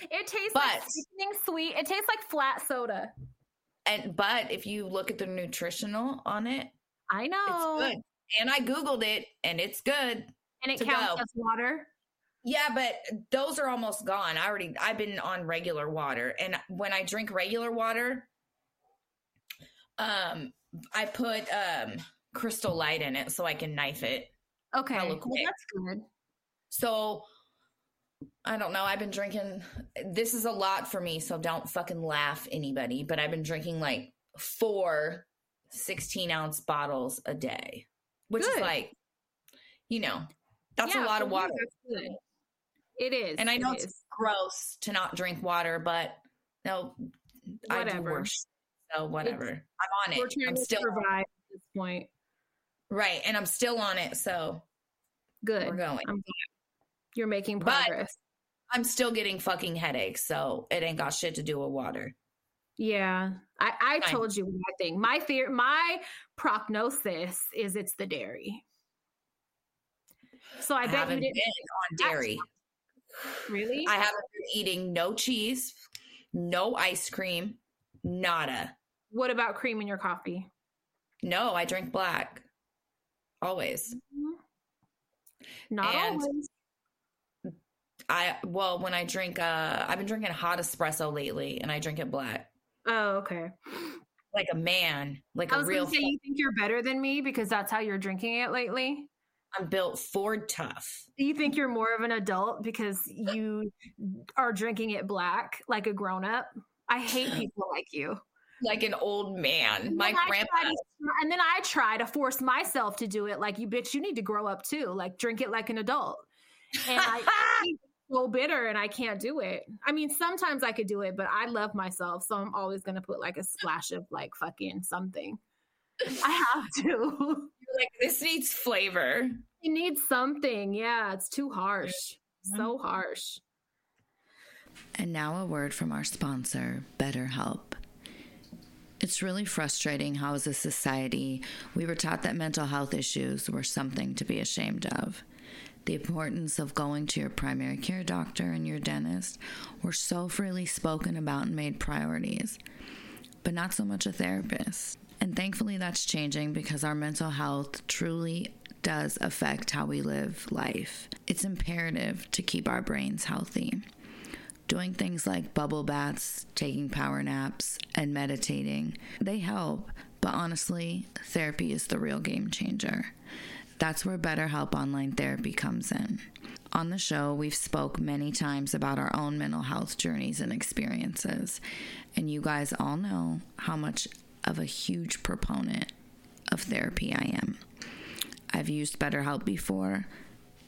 It tastes but, like sweet. It tastes like flat soda. And but if you look at the nutritional on it, I know it's good. And I googled it, and it's good. And it counts go. as water. Yeah, but those are almost gone. I already I've been on regular water, and when I drink regular water, um, I put um Crystal Light in it so I can knife it. Okay. Well, that's good. So I don't know. I've been drinking. This is a lot for me, so don't fucking laugh, anybody. But I've been drinking like four 16 ounce bottles a day, which Good. is like, you know, that's Yeah, a lot of water. It is. And I know it it's is. gross to not drink water, but no, I do worse. So whatever. I'm on it. We're trying I'm to still survive at this point. Right, and I'm still on it. So Good. we're going. I'm. You're making But- progress. I'm still getting fucking headaches, so it ain't got shit to do with water. yeah. I, I Fine. told you my thing. My fear my prognosis is it's the dairy. So I, bet you didn't been on dairy. really? I haven't been eating no cheese, no ice cream, nada. what about cream in your coffee? No, I drink black. Always. Not And- always. I well, when I drink uh I've been drinking hot espresso lately and I drink it black. Oh, okay. Like a man, like I a was real gonna say you think you're better than me because that's how you're drinking it lately. I'm built Ford tough. Do you think you're more of an adult because you are drinking it black like a grown up? I hate people like you. Like an old man. And My grandpa to- and then I try to force myself to do it like you bitch, you need to grow up too. Like drink it like an adult. And I I'm so bitter and I can't do it. I mean, sometimes I could do it, but I love myself, so I'm always gonna put like a splash of like fucking something. I have to. like this needs flavor. it needs something. Yeah, it's too harsh. So harsh. And now a word from our sponsor, BetterHelp. It's really frustrating how, as a society, we were taught that mental health issues were something to be ashamed of. The importance of going to your primary care doctor and your dentist were so freely spoken about and made priorities, but not so much a therapist. And thankfully, that's changing because our mental health truly does affect how we live life. It's imperative to keep our brains healthy. Doing things like bubble baths, taking power naps, and meditating, they help, but honestly, therapy is the real game changer. That's where BetterHelp Online Therapy comes in. On the show, we've spoke many times about our own mental health journeys and experiences, and you guys all know how much of a huge proponent of therapy I am. I've used BetterHelp before,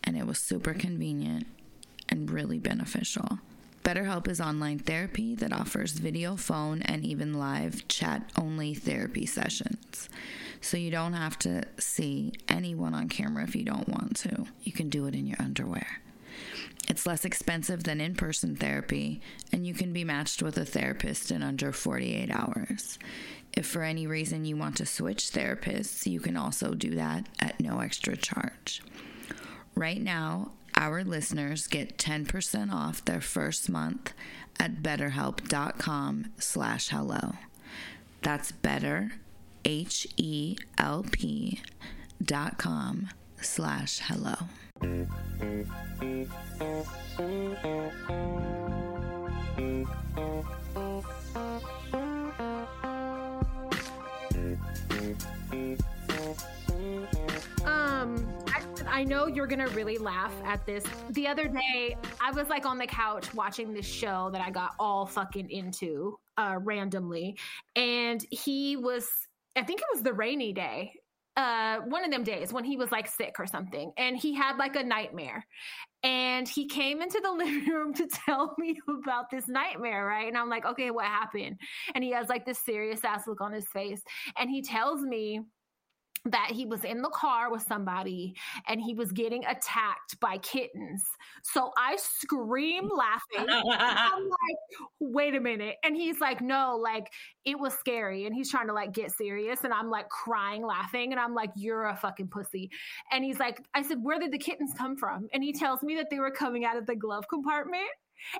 and it was super convenient and really beneficial. BetterHelp is online therapy that offers video, phone, and even live chat only therapy sessions. So you don't have to see anyone on camera if you don't want to. You can do it in your underwear. It's less expensive than in person therapy, and you can be matched with a therapist in under 48 hours. If for any reason you want to switch therapists, you can also do that at no extra charge. Right now, our listeners get 10% off their first month at betterhelp.com slash hello. That's better, H-E-L-P dot com slash hello. Um, I, know you're gonna really laugh at this. The other day, I was like on the couch watching this show that I got all fucking into uh, randomly, and he was, I think it was the rainy day, uh, one of them days when he was like sick or something, and he had like a nightmare, and he came into the living room to tell me about this nightmare, right? And I'm like, okay, what happened? And he has like this serious ass look on his face, and he tells me that he was in the car with somebody and he was getting attacked by kittens. So I scream laughing. I'm like, wait a minute. And he's like, no, like it was scary. And he's trying to like get serious. And I'm like crying, laughing. And I'm like, you're a fucking pussy. And he's like, I said, where did the kittens come from? And he tells me that they were coming out of the glove compartment.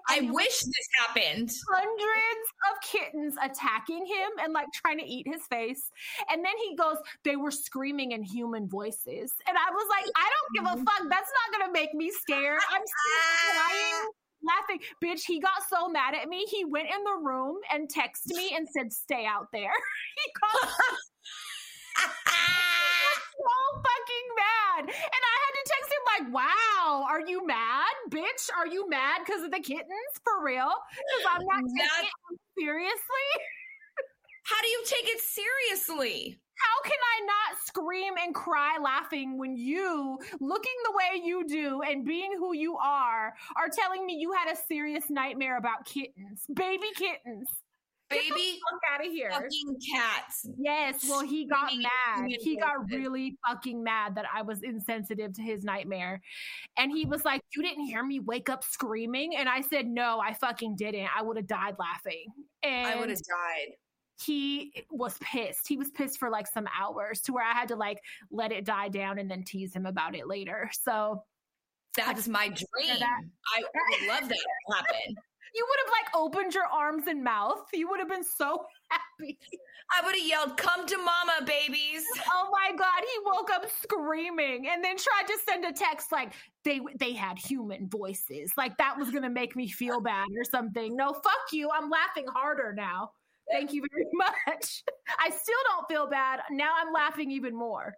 I wish this happened. hundreds of kittens attacking him and like trying to eat his face. And then he goes, they were screaming in human voices. And I was like, I don't give a mm-hmm. fuck. That's not going to make me scared. I'm still crying. Laughing, bitch. He got so mad at me. He went in the room and texted me and said, "Stay out there." he got so fucking mad, and I had to text him like, wow, are you mad, bitch? Are you mad because of the kittens for real? Because I'm not taking it seriously. How do you take it seriously? How can I not scream and cry laughing when you, looking the way you do and being who you are, are telling me you had a serious nightmare about kittens, baby kittens? Baby out of here. fucking cats. Yes, well, he got mad. He got really fucking mad that I was insensitive to his nightmare. And he was like, You didn't hear me wake up screaming? And I said, No, I fucking didn't. I would have died laughing. And I would have died. he was pissed. He was pissed for like some hours to where I had to like let it die down and then tease him about it later. So That's my dream. that. I would love that to happen. You would have like opened your arms and mouth. You would have been so happy. I would have yelled, "Come to mama, babies!" Oh my god, he woke up screaming and then tried to send a text like they they had human voices. Like that was going to make me feel bad or something. No, fuck you. I'm laughing harder now. Thank you very much. I still don't feel bad. Now I'm laughing even more.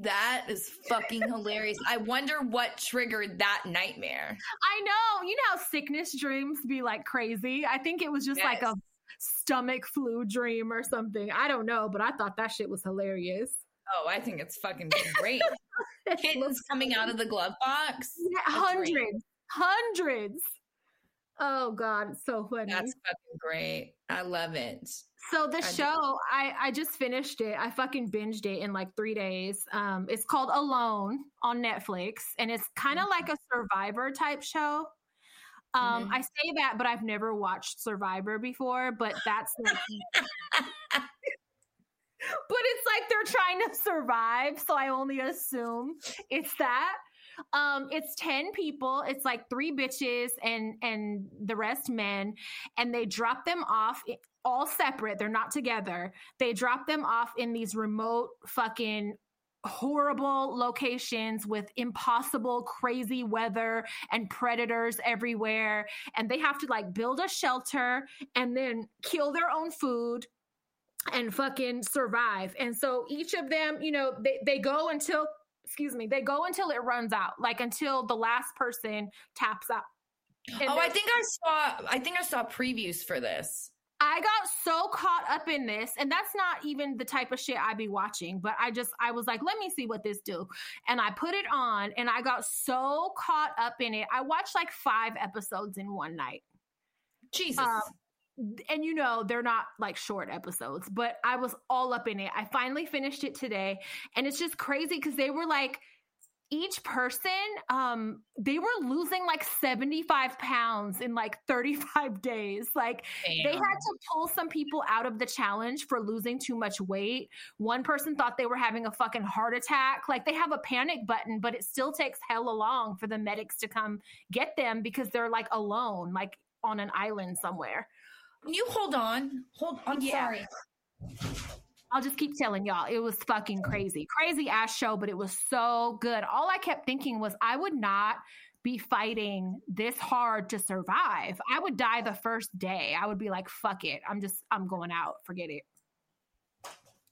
That is fucking hilarious. I wonder what triggered that nightmare. I know. You know how sickness dreams be like crazy? I think it was just like a stomach flu dream or something. I don't know, but I thought that shit was hilarious. Oh, I think it's fucking great. It Kittens was- coming out of the glove box. Yeah, hundreds, hundreds. Oh God, it's so funny. That's fucking great. I love it. So the show, I I just finished it. I fucking binged it in like three days. Um, it's called Alone on Netflix, and it's kind of like a Survivor type show. Um, Mhm. I say that, but I've never watched Survivor before. But that's like, but it's like they're trying to survive, so I only assume it's that. Um, it's 10 people, it's like three bitches and and the rest men, and they drop them off all separate, they're not together. They drop them off in these remote fucking horrible locations with impossible crazy weather and predators everywhere and they have to like build a shelter and then kill their own food and fucking survive. And so each of them, you know, they, they go until, excuse me, they go until it runs out, like until the last person taps out. And oh, I think I saw. I think I saw previews for this. I got so caught up in this, and that's not even the type of shit I'd be watching, but I just, I was like, let me see what this do. And I put it on, and I got so caught up in it. I watched like five episodes in one night. Jesus. Um, and you know they're not like short episodes but i was all up in it i finally finished it today and it's just crazy because they were like each person um they were losing like 75 pounds in like 35 days like they had to pull some people out of the challenge for losing too much weight. One person thought they were having a fucking heart attack. Like they have a panic button, but it still takes hella long for the medics to come get them because they're like alone, like on an island somewhere. You hold on? Hold. I'm Yeah. sorry. I'll just keep telling y'all, it was fucking crazy. Crazy ass show, but it was so good. All I kept thinking was I would not be fighting this hard to survive. I would die the first day. I would be like, fuck it. I'm just, I'm going out. Forget it.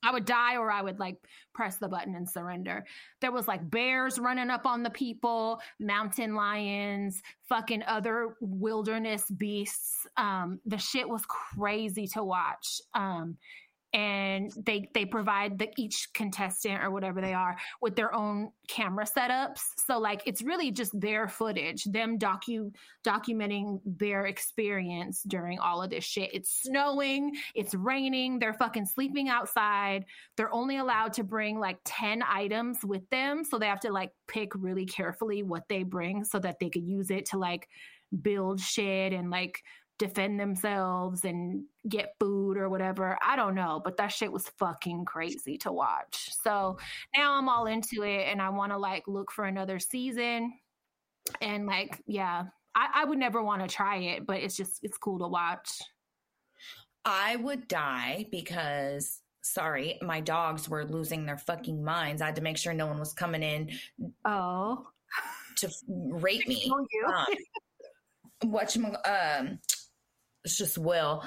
I would die or I would like press the button and surrender. There was like bears running up on the people, mountain lions, fucking other wilderness beasts. Um, the shit was crazy to watch. Um, and they they provide the each contestant or whatever they are with their own camera setups. So like it's really just their footage them docu documenting their experience during all of this shit. It's snowing it's raining they're fucking sleeping outside. They're only allowed to bring like 10 items with them so they have to like pick really carefully what they bring so that they could use it to like build shit and like defend themselves and get food or whatever. I don't know, but that shit was fucking crazy to watch. So now I'm all into it and I want to like look for another season. And like, yeah, I, I would never want to try it, but it's just, it's cool to watch. I would die because sorry, my dogs were losing their fucking minds. I had to make sure no one was coming in Oh, to rape me. you. Um, what um, it's just will.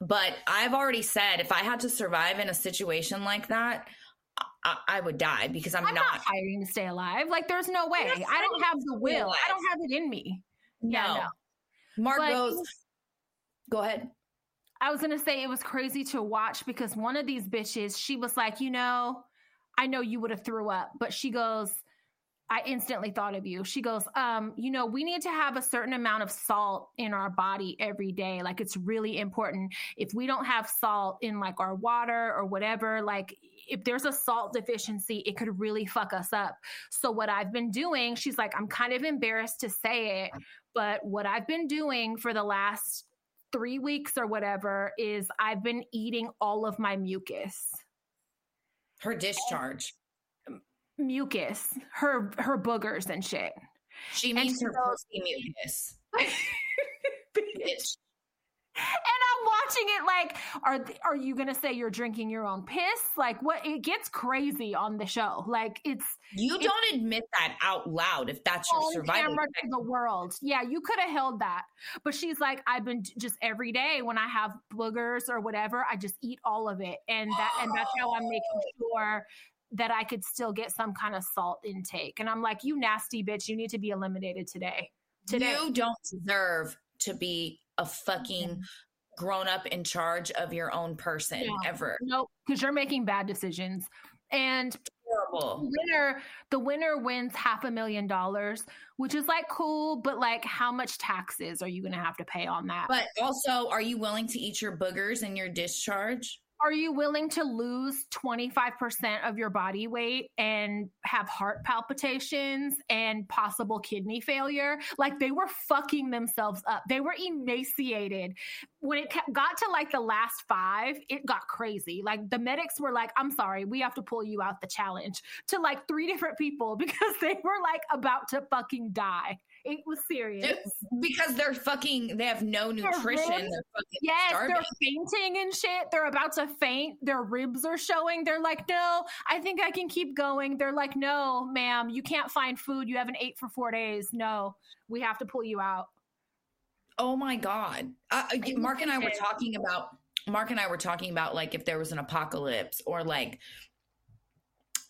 But I've already said if I had to survive in a situation like that, I, I would die because I'm, I'm not. not fighting to stay alive. Like, there's no way. I don't have the will. alive. I don't have it in me. no. Yeah, no. Mark But- goes. Go ahead. I was gonna say it was crazy to watch because one of these bitches, she was like, you know, I know you would have threw up, but she goes, I instantly thought of you. She goes, um, you know, we need to have a certain amount of salt in our body every day. Like it's really important. If we don't have salt in like our water or whatever, like if there's a salt deficiency, it could really fuck us up. So what I've been doing, she's like, I'm kind of embarrassed to say it, but what I've been doing for the last three weeks or whatever is I've been eating all of my mucus. Her discharge. Mucus, her her boogers and shit. She And means her pussy mucus. and I'm watching it like, are are you gonna say you're drinking your own piss? Like, what? It gets crazy on the show. Like, it's You It's- don't admit that out loud if that's your survival. camera to the world. Yeah, you could have held that, but she's like, I've been just every day when I have boogers or whatever, I just eat all of it, and that and that's how I'm making sure that I could still get some kind of salt intake. And I'm like, you nasty bitch, you need to be eliminated today. Today, You don't deserve to be a fucking grown up in charge of your own person Yeah. ever. nope, because you're making bad decisions. And the winner, the winner wins half a million dollars, which is like cool, but like, how much taxes are you going to have to pay on that? But also, are you willing to eat your boogers and your discharge? Are you willing to lose 25% of your body weight and have heart palpitations and possible kidney failure? Like they were fucking themselves up. They were emaciated. When it got to like the last five, it got crazy. Like the medics were like, I'm sorry, we have to pull you out the challenge to like three different people because they were like about to fucking die. It was serious. Because they're fucking, they have no nutrition. They're fucking Yes, starving. they're fainting and shit. They're about to faint. Their ribs are showing. They're like, no, I think I can keep going. They're like, no, ma'am, you can't find food. You haven't ate for four days. No, we have to pull you out. Oh my god! Uh, uh, Mark and I were talking about. Mark and I were talking about like if there was an apocalypse or like,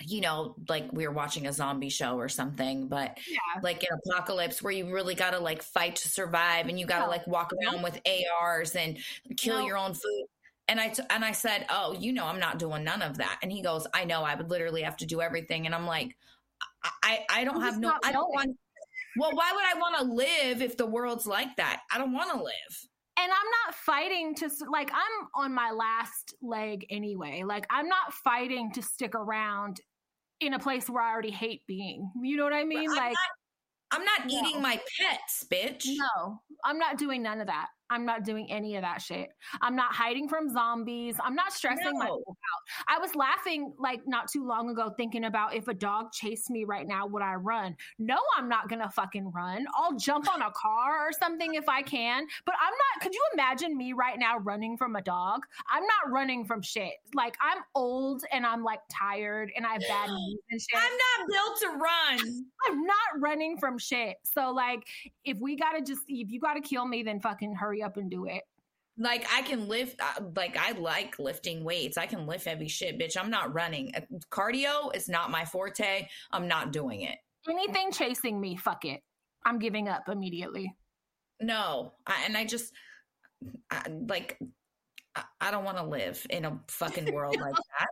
you know, like we were watching a zombie show or something, but Yeah. like an apocalypse where you really got to like fight to survive and you got to like walk around with ARs and kill No. your own food. And I t- and I said, "Oh, you know, I'm not doing none of that." And he goes, "I know. I would literally have to do everything." And I'm like, "I I, I don't I'm have no. I don't want. Well, why would I want to live if the world's like that? I don't want to live." And I'm not fighting to, like, I'm on my last leg anyway. Like, I'm not fighting to stick around in a place where I already hate being. You know what I mean? I'm like, not, I'm not No. eating my pets, bitch. No, I'm not doing none of that. I'm not doing any of that shit. I'm not hiding from zombies. I'm not stressing No. myself out. I was laughing like not too long ago thinking about if a dog chased me right now, would I run? No, I'm not gonna fucking run. I'll jump on a car or something if I can. But I'm not, could you imagine me right now running from a dog? I'm not running from shit. Like I'm old and I'm like tired and I have bad knees and shit. I'm not built to run. I'm not running from shit. So like, if we gotta just, if you gotta kill me, then fucking hurry up and do it. Like I can lift, uh, like I like lifting weights. I can lift heavy shit, bitch. I'm not running. Uh, Cardio is not my forte. I'm not doing it. Anything chasing me, fuck it. I'm giving up immediately. No, I, and I just I, like I, I don't want to live in a fucking world like that.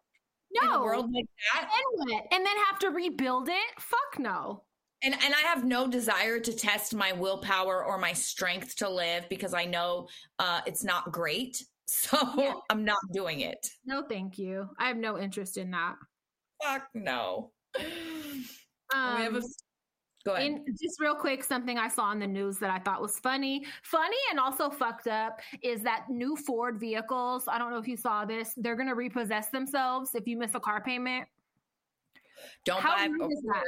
In a No. world like that, And what? And then have to rebuild it? Fuck no. And and I have no desire to test my willpower or my strength to live because I know uh, it's not great. So Yeah. I'm not doing it. No, thank you. I have no interest in that. Fuck no. Um, we have a go ahead. in, just real quick, something I saw in the news that I thought was funny, funny and also fucked up is that new Ford vehicles. I don't know if you saw this. They're going to repossess themselves if you miss a car payment. Don't how buy a rude is that? Ford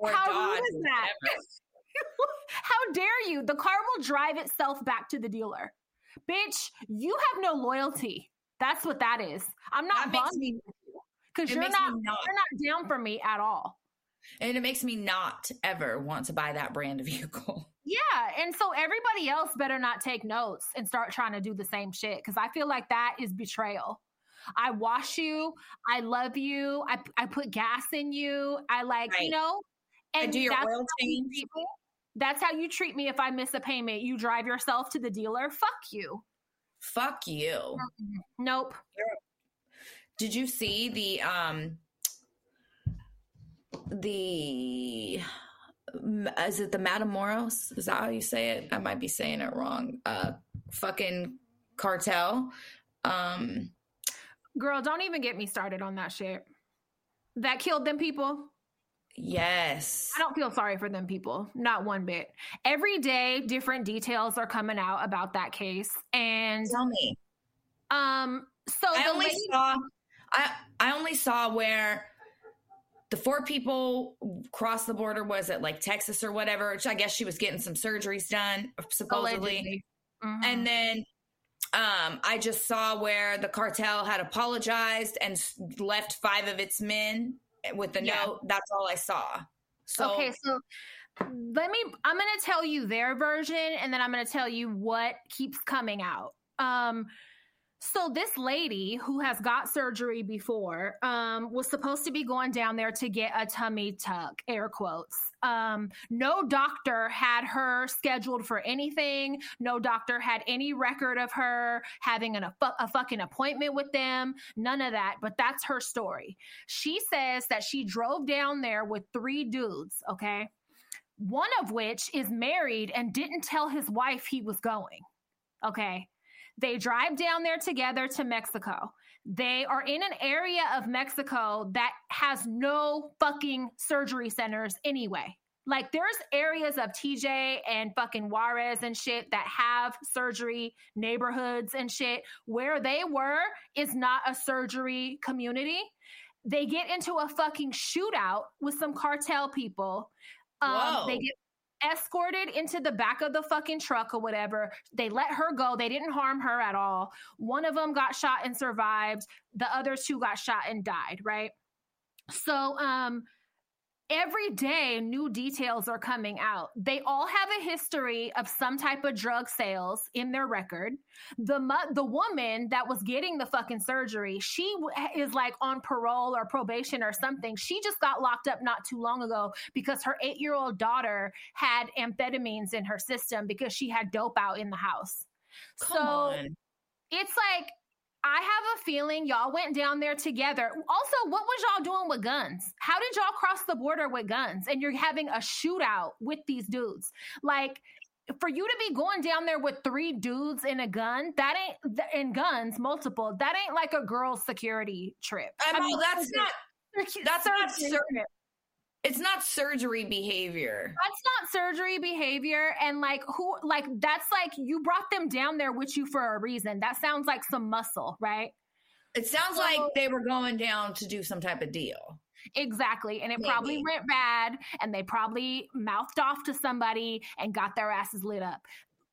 or How Dodge rude is that? How dare you? The car will drive itself back to the dealer. Bitch, you have no loyalty. That's what that is. I'm not bonding me- with you because you're not, not. you're not down for me at all. And it makes me not ever want to buy that brand of vehicle. Yeah, and so everybody else better not take notes and start trying to do the same shit because I feel like that is betrayal. I wash you. I love you. I, I put gas in you. I like, right. you know, and do your oil change. That's how you treat me if I miss a payment. You drive yourself to the dealer. Fuck you. Fuck you. Nope. Did you see the um the is it the Matamoros? Is that how you say it? I might be saying it wrong. Uh fucking cartel. Um Girl, don't even get me started on that shit. That killed them people. Yes. I don't feel sorry for them people, not one bit. Every day, different details are coming out about that case. And tell me. Um, so I only lady- saw I I only saw where the four people crossed the border was it like Texas or whatever, which I guess she was getting some surgeries done, supposedly. Mm-hmm. And then um, I just saw where the cartel had apologized and left five of its men with the yeah. note. That's all I saw. So okay, so let me. I'm going to tell you their version, and then I'm going to tell you what keeps coming out. Um, so this lady who has got surgery before um, was supposed to be going down there to get a tummy tuck, air quotes. Um, no doctor had her scheduled for anything. No doctor had any record of her having an, a, a fucking appointment with them. None of that. But that's her story. She says that she drove down there with three dudes. Okay, one of which is married and didn't tell his wife he was going. Okay. They drive down there together to Mexico. They are in an area of Mexico that has no fucking surgery centers anyway. Like there's areas of TJ and fucking Juarez and shit that have surgery neighborhoods and shit. Where they were is not a surgery community. They get into a fucking shootout with some cartel people. Um, they get escorted into the back of the fucking truck or whatever. They let her go. They didn't harm her at all. One of them got shot and survived. The other two got shot and died, right? So, um, every day new details are coming out. They all have a history of some type of drug sales in their record. The the woman that was getting the fucking surgery she is like on parole or probation or something. She just got locked up not too long ago because her 8-year-old daughter had amphetamines in her system because she had dope out in the house. Come so on. it's like I have a feeling y'all went down there together. Also, what was y'all doing with guns? How did y'all cross the border with guns and you're having a shootout with these dudes? Like, for you to be going down there with three dudes in a gun, that ain't in guns, multiple. That ain't like a girl's security trip. I, I mean, that's not. That's not certain it's not surgery behavior. That's not surgery behavior. And like who like that's like you brought them down there with you for a reason. That sounds like some muscle, right? It sounds so, like they were going down to do some type of deal. Exactly. And it Maybe. probably went bad and they probably mouthed off to somebody and got their asses lit up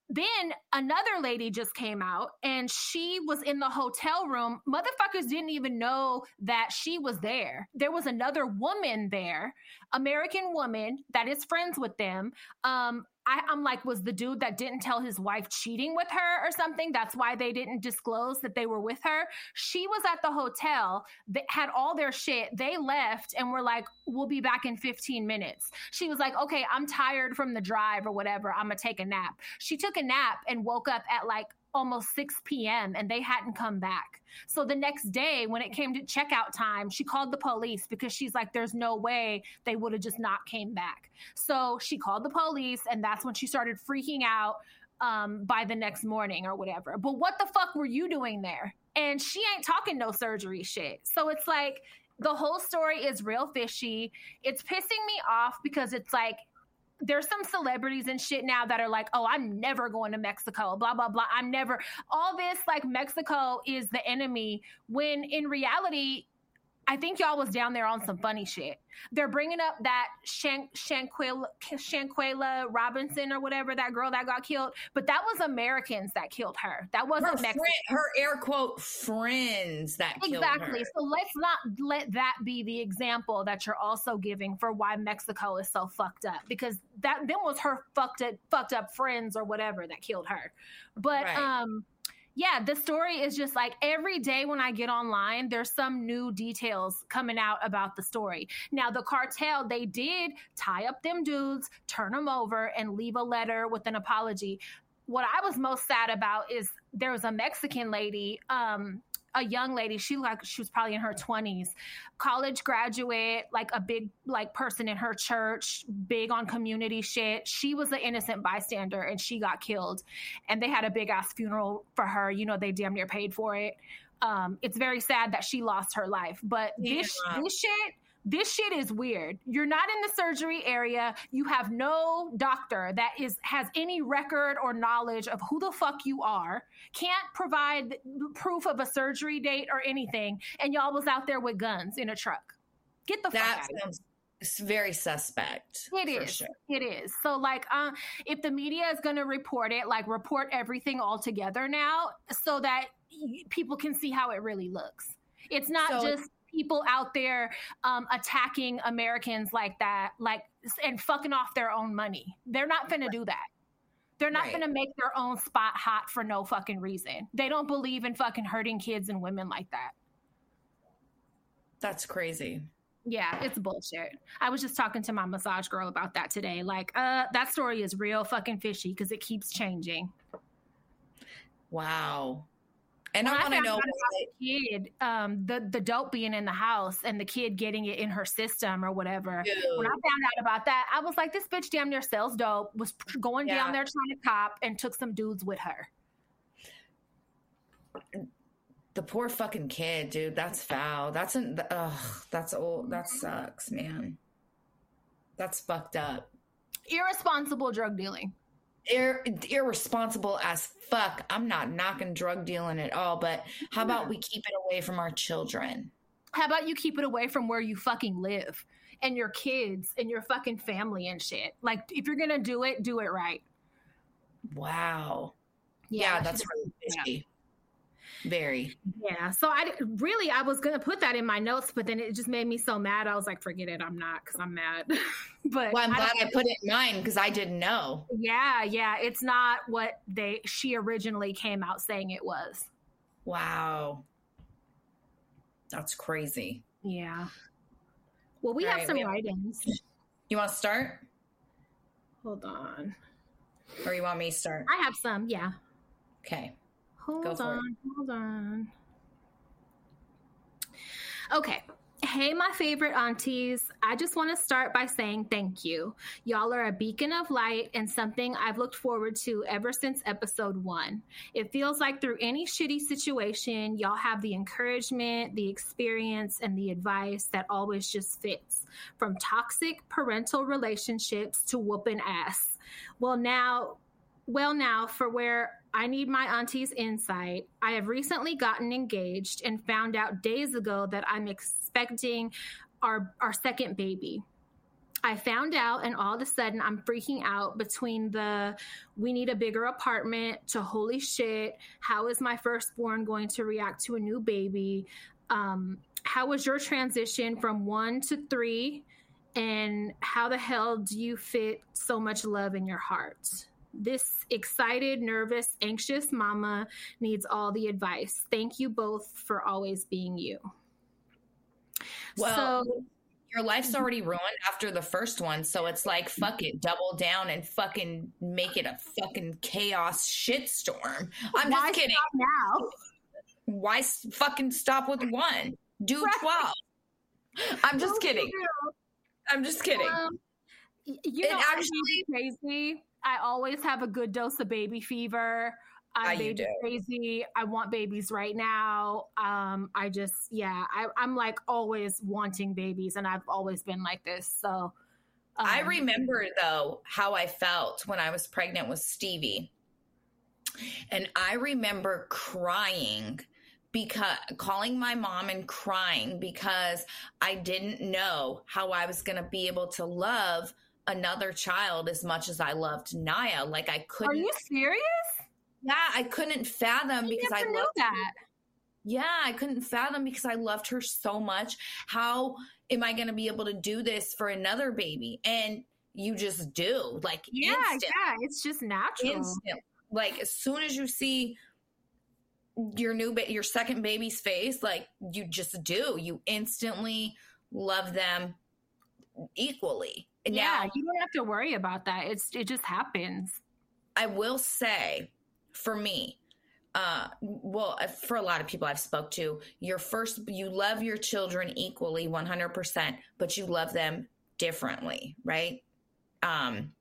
then another lady just came out and she was in the hotel room. Motherfuckers didn't even know that she was there. There was another woman there, American woman that is friends with them. Um, I, am like, was the dude that didn't tell his wife cheating with her or something? That's why they didn't disclose that they were with her. She was at the hotel, they had all their shit. They left and were like, we'll be back in 15 minutes. She was like, okay, I'm tired from the drive or whatever. I'm gonna take a nap. She took a nap and woke up at like almost 6 p.m. and they hadn't come back. So the next day, when it came to checkout time, she called the police because she's like, there's no way they would have just not came back. So she called the police, and that's when she started freaking out um, by the next morning or whatever. But what the fuck were you doing there? And she ain't talking no surgery shit. So it's like, the whole story is real fishy. It's pissing me off because it's like there's some celebrities and shit now that are like, oh, I'm never going to Mexico, blah, blah, blah. I'm never, all this like Mexico is the enemy when in reality, I think y'all was down there on some funny shit. They're bringing up that Shan- Shanquella, Shanquella Robinson or whatever that girl that got killed, but that was Americans that killed her. That wasn't her, Mexican. her air quote friends that killed her exactly. So let's not let that be the example that you're also giving for why Mexico is so fucked up because that then was her fucked up, fucked up friends or whatever that killed her. But right. um yeah, the story is just like every day when I get online, there's some new details coming out about the story. Now, the cartel, they did tie up them dudes, turn them over, and leave a letter with an apology. What I was most sad about is there was a Mexican lady, um, a young lady she like she was probably in her 20s college graduate like a big like person in her church big on community shit. She was an innocent bystander and she got killed. And they had a big ass funeral for her. You know they damn near paid for it. Um it's very sad that she lost her life. But yeah. this this shit this shit is weird. You're not in the surgery area. You have no doctor that is has any record or knowledge of who the fuck you are. Can't provide proof of a surgery date or anything. And y'all was out there with guns in a truck. Get the that fuck out. It's very suspect. It is. Sure. It is. So, like, uh, if the media is going to report it, like, report everything all together now, so that people can see how it really looks. It's not so just people out there um, attacking Americans like that, like and fucking off their own money. They're not going to do that. They're not right. to make their own spot hot for no fucking reason. They don't believe in fucking hurting kids and women like that. That's crazy. Yeah, it's bullshit. I was just talking to my massage girl about that today. Like, uh, that story is real fucking fishy because it keeps changing. Wow. And when I want to know the kid, um, the the dope being in the house and the kid getting it in her system or whatever. Dude. When I found out about that, I was like, this bitch damn near sells dope. Was going yeah. down there trying to cop and took some dudes with her. The poor fucking kid, dude. That's foul. That's an ugh. That's old. That sucks, man. That's fucked up. Irresponsible drug dealing ir- irresponsible as fuck. I'm not knocking drug dealing at all, but how about we keep it away from our children? How about you keep it away from where you fucking live and your kids and your fucking family and shit? Like, if you're gonna do it, do it right. Wow. Yeah, yeah that's really fishy. Very. Yeah. So I really I was gonna put that in my notes, but then it just made me so mad. I was like, forget it. I'm not because I'm mad. but well, I'm glad I, I put it in mine because I didn't know. Yeah, yeah. It's not what they she originally came out saying it was. Wow. That's crazy. Yeah. Well, we All have right, some write-ins. You want to start? Hold on. Or you want me to start? I have some, yeah. Okay. Hold on, hold on. Okay. Hey, my favorite aunties. I just want to start by saying thank you. Y'all are a beacon of light and something I've looked forward to ever since episode one. It feels like through any shitty situation, y'all have the encouragement, the experience, and the advice that always just fits from toxic parental relationships to whooping ass. Well, now, well, now for where I need my auntie's insight. I have recently gotten engaged and found out days ago that I'm expecting our our second baby. I found out, and all of a sudden, I'm freaking out between the we need a bigger apartment to holy shit, how is my firstborn going to react to a new baby? Um, how was your transition from one to three? And how the hell do you fit so much love in your heart? This excited, nervous, anxious mama needs all the advice. Thank you both for always being you. Well, so, your life's already ruined after the first one. So it's like, fuck it, double down and fucking make it a fucking chaos shitstorm. I'm just kidding. now? Why fucking stop with one? Do right. 12. I'm just kidding. I'm just kidding. Um, you know, actually crazy I always have a good dose of baby fever. I'm baby crazy. I want babies right now. Um, I just, yeah, I, I'm like always wanting babies, and I've always been like this. So, um, I remember though how I felt when I was pregnant with Stevie, and I remember crying because calling my mom and crying because I didn't know how I was going to be able to love another child as much as I loved Naya. Like I couldn't. Are you serious? Yeah, I couldn't fathom I because I loved that. Her. Yeah, I couldn't fathom because I loved her so much. How am I going to be able to do this for another baby? And you just do, like yeah, instant. yeah, it's just natural. Instant. Like as soon as you see your new ba- your second baby's face like you just do you instantly love them equally yeah, now you don't have to worry about that. It's it just happens. i will say for me uh well uh, for a lot of people i've spoke to your first you love your children equally 100% but you love them differently right um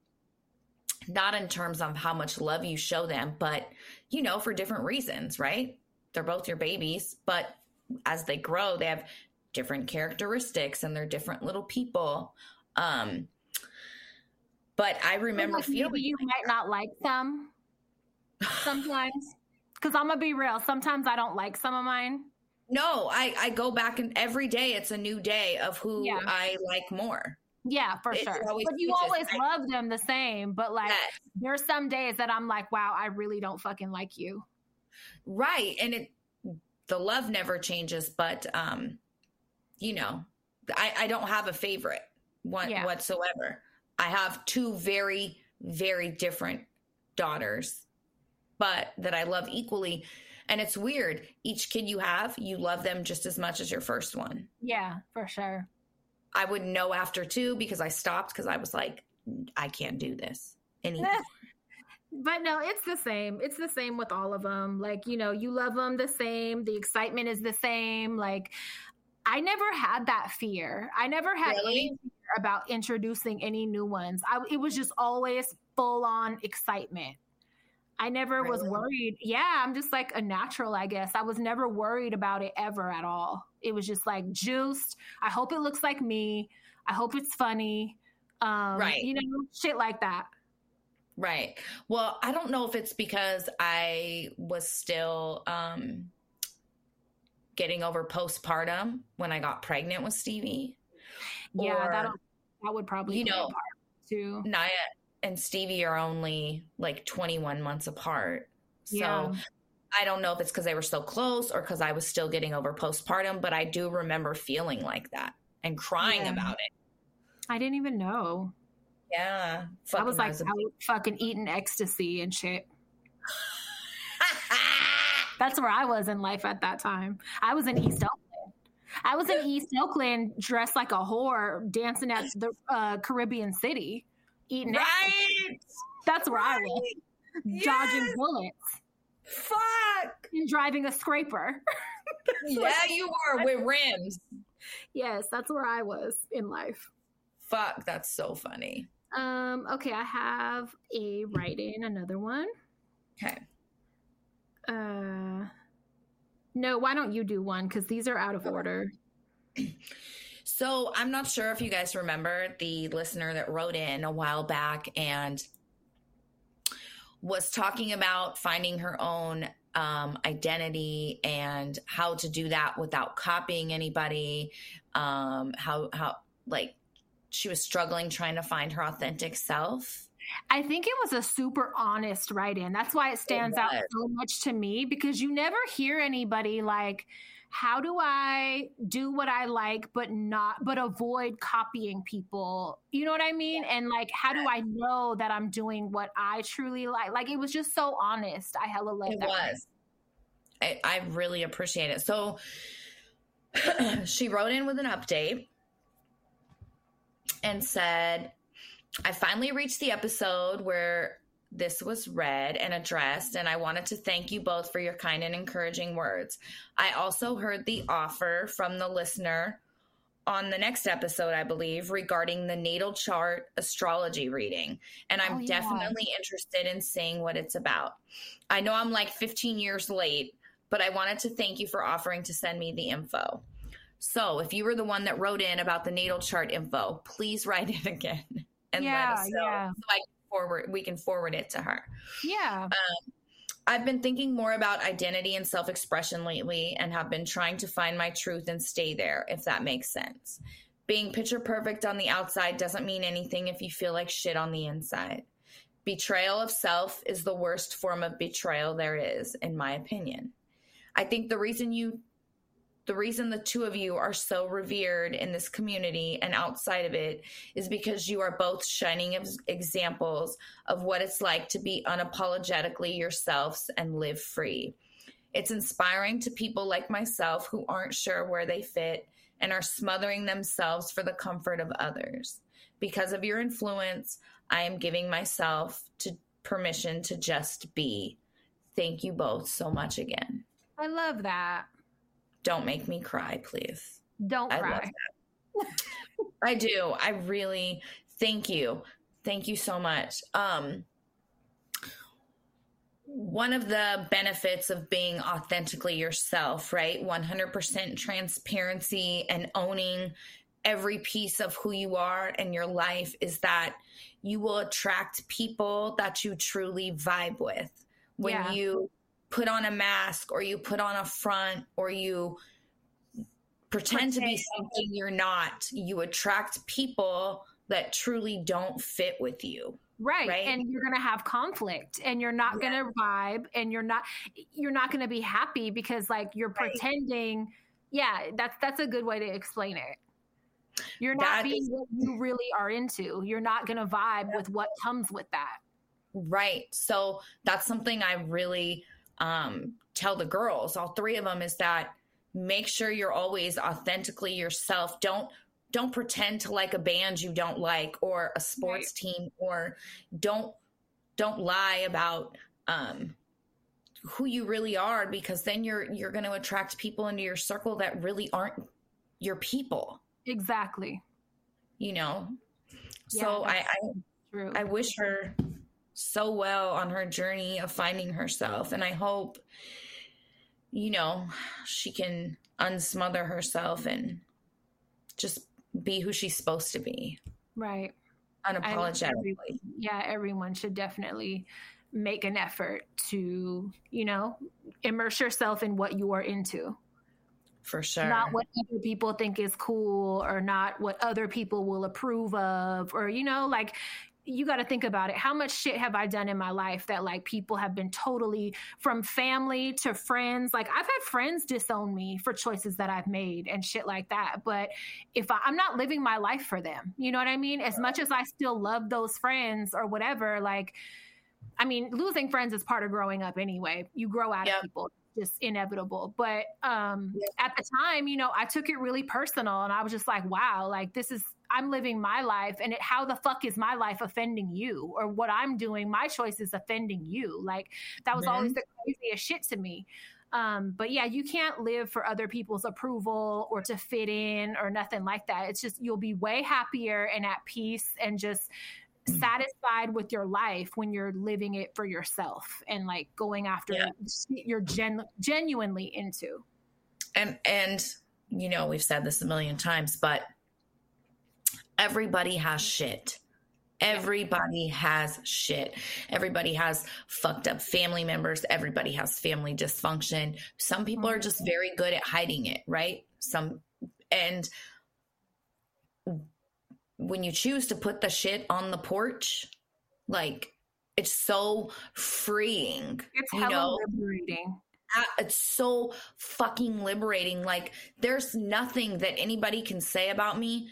not in terms of how much love you show them but you know for different reasons right they're both your babies but as they grow they have different characteristics and they're different little people um but i remember Like, maybe feeling you might not like some sometimes. Because I'm gonna be real. Sometimes I don't like some of mine. No, I I go back and every day it's a new day of who Yeah. I like more. Yeah, for sure. But you always I- love them the same. But like, Yes. there's some days that I'm like, wow, I really don't fucking like you. Right, and it the love never changes, but um, you know, I I don't have a favorite one Yeah. whatsoever. I have two very very different daughters, but that I love equally. And it's weird. Each kid you have, you love them just as much as your first one. Yeah, for sure. I wouldn't know after two because I stopped because I was like, I can't do this anymore. But no, it's the same. It's the same with all of them. Like, you know, you love them the same. The excitement is the same. Like, I never had that fear. I never had Really? any fear about introducing any new ones. I, it was just always full on excitement. I never was worried. Yeah, I'm just like a natural, I guess. I was never worried about it ever at all. It was just like juiced. I hope it looks like me. I hope it's funny. Um, Right. You know, shit like that. Right. Well, I don't know if it's because I was still um, getting over postpartum when I got pregnant with Stevie. Yeah, Or, that that would probably you know, part too. Naya and Stevie are only like 21 months apart. So Yeah. I don't know if it's because they were so close or because I was still getting over postpartum, but I do remember feeling like that and crying Yeah. about it. I didn't even know. Yeah. I was like a- out fucking eating ecstasy and shit. That's where I was in life at that time. I was in East Oakland. I was in East Oakland dressed like a whore, dancing at the uh, Caribbean city, eating. right. That's where I was, dodging Yes. bullets Fuck. and driving a scraper. Yeah, you were with rims. yes, that's where I was in life. Fuck, that's so funny. Um. Okay, I have a write in another one. Okay. Uh, no, why don't you do one? Because these are out of order. So I'm not sure if you guys remember the listener that wrote in a while back and was talking about finding her own um, identity and how to do that without copying anybody. Um, how how like she was struggling trying to find her authentic self. I think it was a super honest write in. That's why it stands out so much to me because you never hear anybody like, how do I do what I like, but not, but avoid copying people? You know what I mean? And like, how do I know that I'm doing what I truly like? Like, it was just so honest. I hella love that. it that. was. I, I really appreciate it. So she wrote in with an update and said, I finally reached the episode where this was read and addressed, and I wanted to thank you both for your kind and encouraging words. I also heard the offer from the listener on the next episode, I believe, regarding the natal chart astrology reading. And I'm Oh, yeah. definitely interested in seeing what it's about. I know I'm like 15 years late, but I wanted to thank you for offering to send me the info. So if you were the one that wrote in about the natal chart info, please write it again and Yeah, let us know yeah. so I can forward we can forward it to her. Yeah. Um, I've been thinking more about identity and self expression lately and have been trying to find my truth and stay there, if that makes sense. Being picture perfect on the outside doesn't mean anything if you feel like shit on the inside. Betrayal of self is the worst form of betrayal there is, in my opinion. I think the reason you the reason the two of you are so revered in this community and outside of it is because you are both shining examples of what it's like to be unapologetically yourselves and live free. It's inspiring to people like myself who aren't sure where they fit and are smothering themselves for the comfort of others. Because of your influence, I am giving myself to permission to just be. Thank you both so much again. I love that. Don't make me cry, please. Don't I cry. I do. I really thank you. Thank you so much. Um one of the benefits of being authentically yourself, right? 100% transparency and owning every piece of who you are and your life is that you will attract people that you truly vibe with. When Yeah. you put on a mask or you put on a front or you pretend to be something you're not, you attract people that truly don't fit with you. Right. Right? And you're going to have conflict and you're not Yeah. going to vibe and you're not you're not going to be happy because like you're Right. pretending yeah, that's that's a good way to explain it. You're not That being is- what you really are into. You're not going to vibe with what comes with that. Right. So that's something I really um, tell the girls, all three of them, is that make sure you're always authentically yourself. Don't don't pretend to like a band you don't like or a sports team or don't don't lie about um, who you really are because then you're you're going to attract people into your circle that really aren't your people. Exactly. You know. Yeah, So I, I. I wish her so well on her journey of finding herself. And I hope, you know, she can unsmother herself and just be who she's supposed to be right. Unapologetically. yeah, everyone should definitely make an effort to, you know, immerse yourself in what you are into. For sure. Not what other people think is cool or not what other people will approve of or you know, like you got to think about it. How much shit have I done in my life that like people have been totally from family to friends? Like I've had friends disown me for choices that I've made and shit like that. But if I, I'm not living my life for them, you know what I mean? As much as I still love those friends or whatever, like, I mean, losing friends is part of growing up anyway. You grow out Yep. of people. Just inevitable. But um Yep. at the time, you know, I took it really personal and I was just like, wow, like this is I'm living my life and it, how the fuck is my life offending you or what I'm doing, my choice is offending you. Like that was always the craziest shit to me. Um, but yeah, you can't live for other people's approval or to fit in or nothing like that. It's just you'll be way happier and at peace and just satisfied with your life when you're living it for yourself and like going after Yeah. you're gen- genuinely into. and and you know we've said this a million times but everybody has shit. Everybody has shit. Everybody has fucked up family members. Everybody has family dysfunction. Some people are just mm-hmm. very good at hiding it right? Some and when you choose to put the shit on the porch like it's so freeing It's you know? liberating. Uh, it's so fucking liberating. Like, there's nothing that anybody can say about me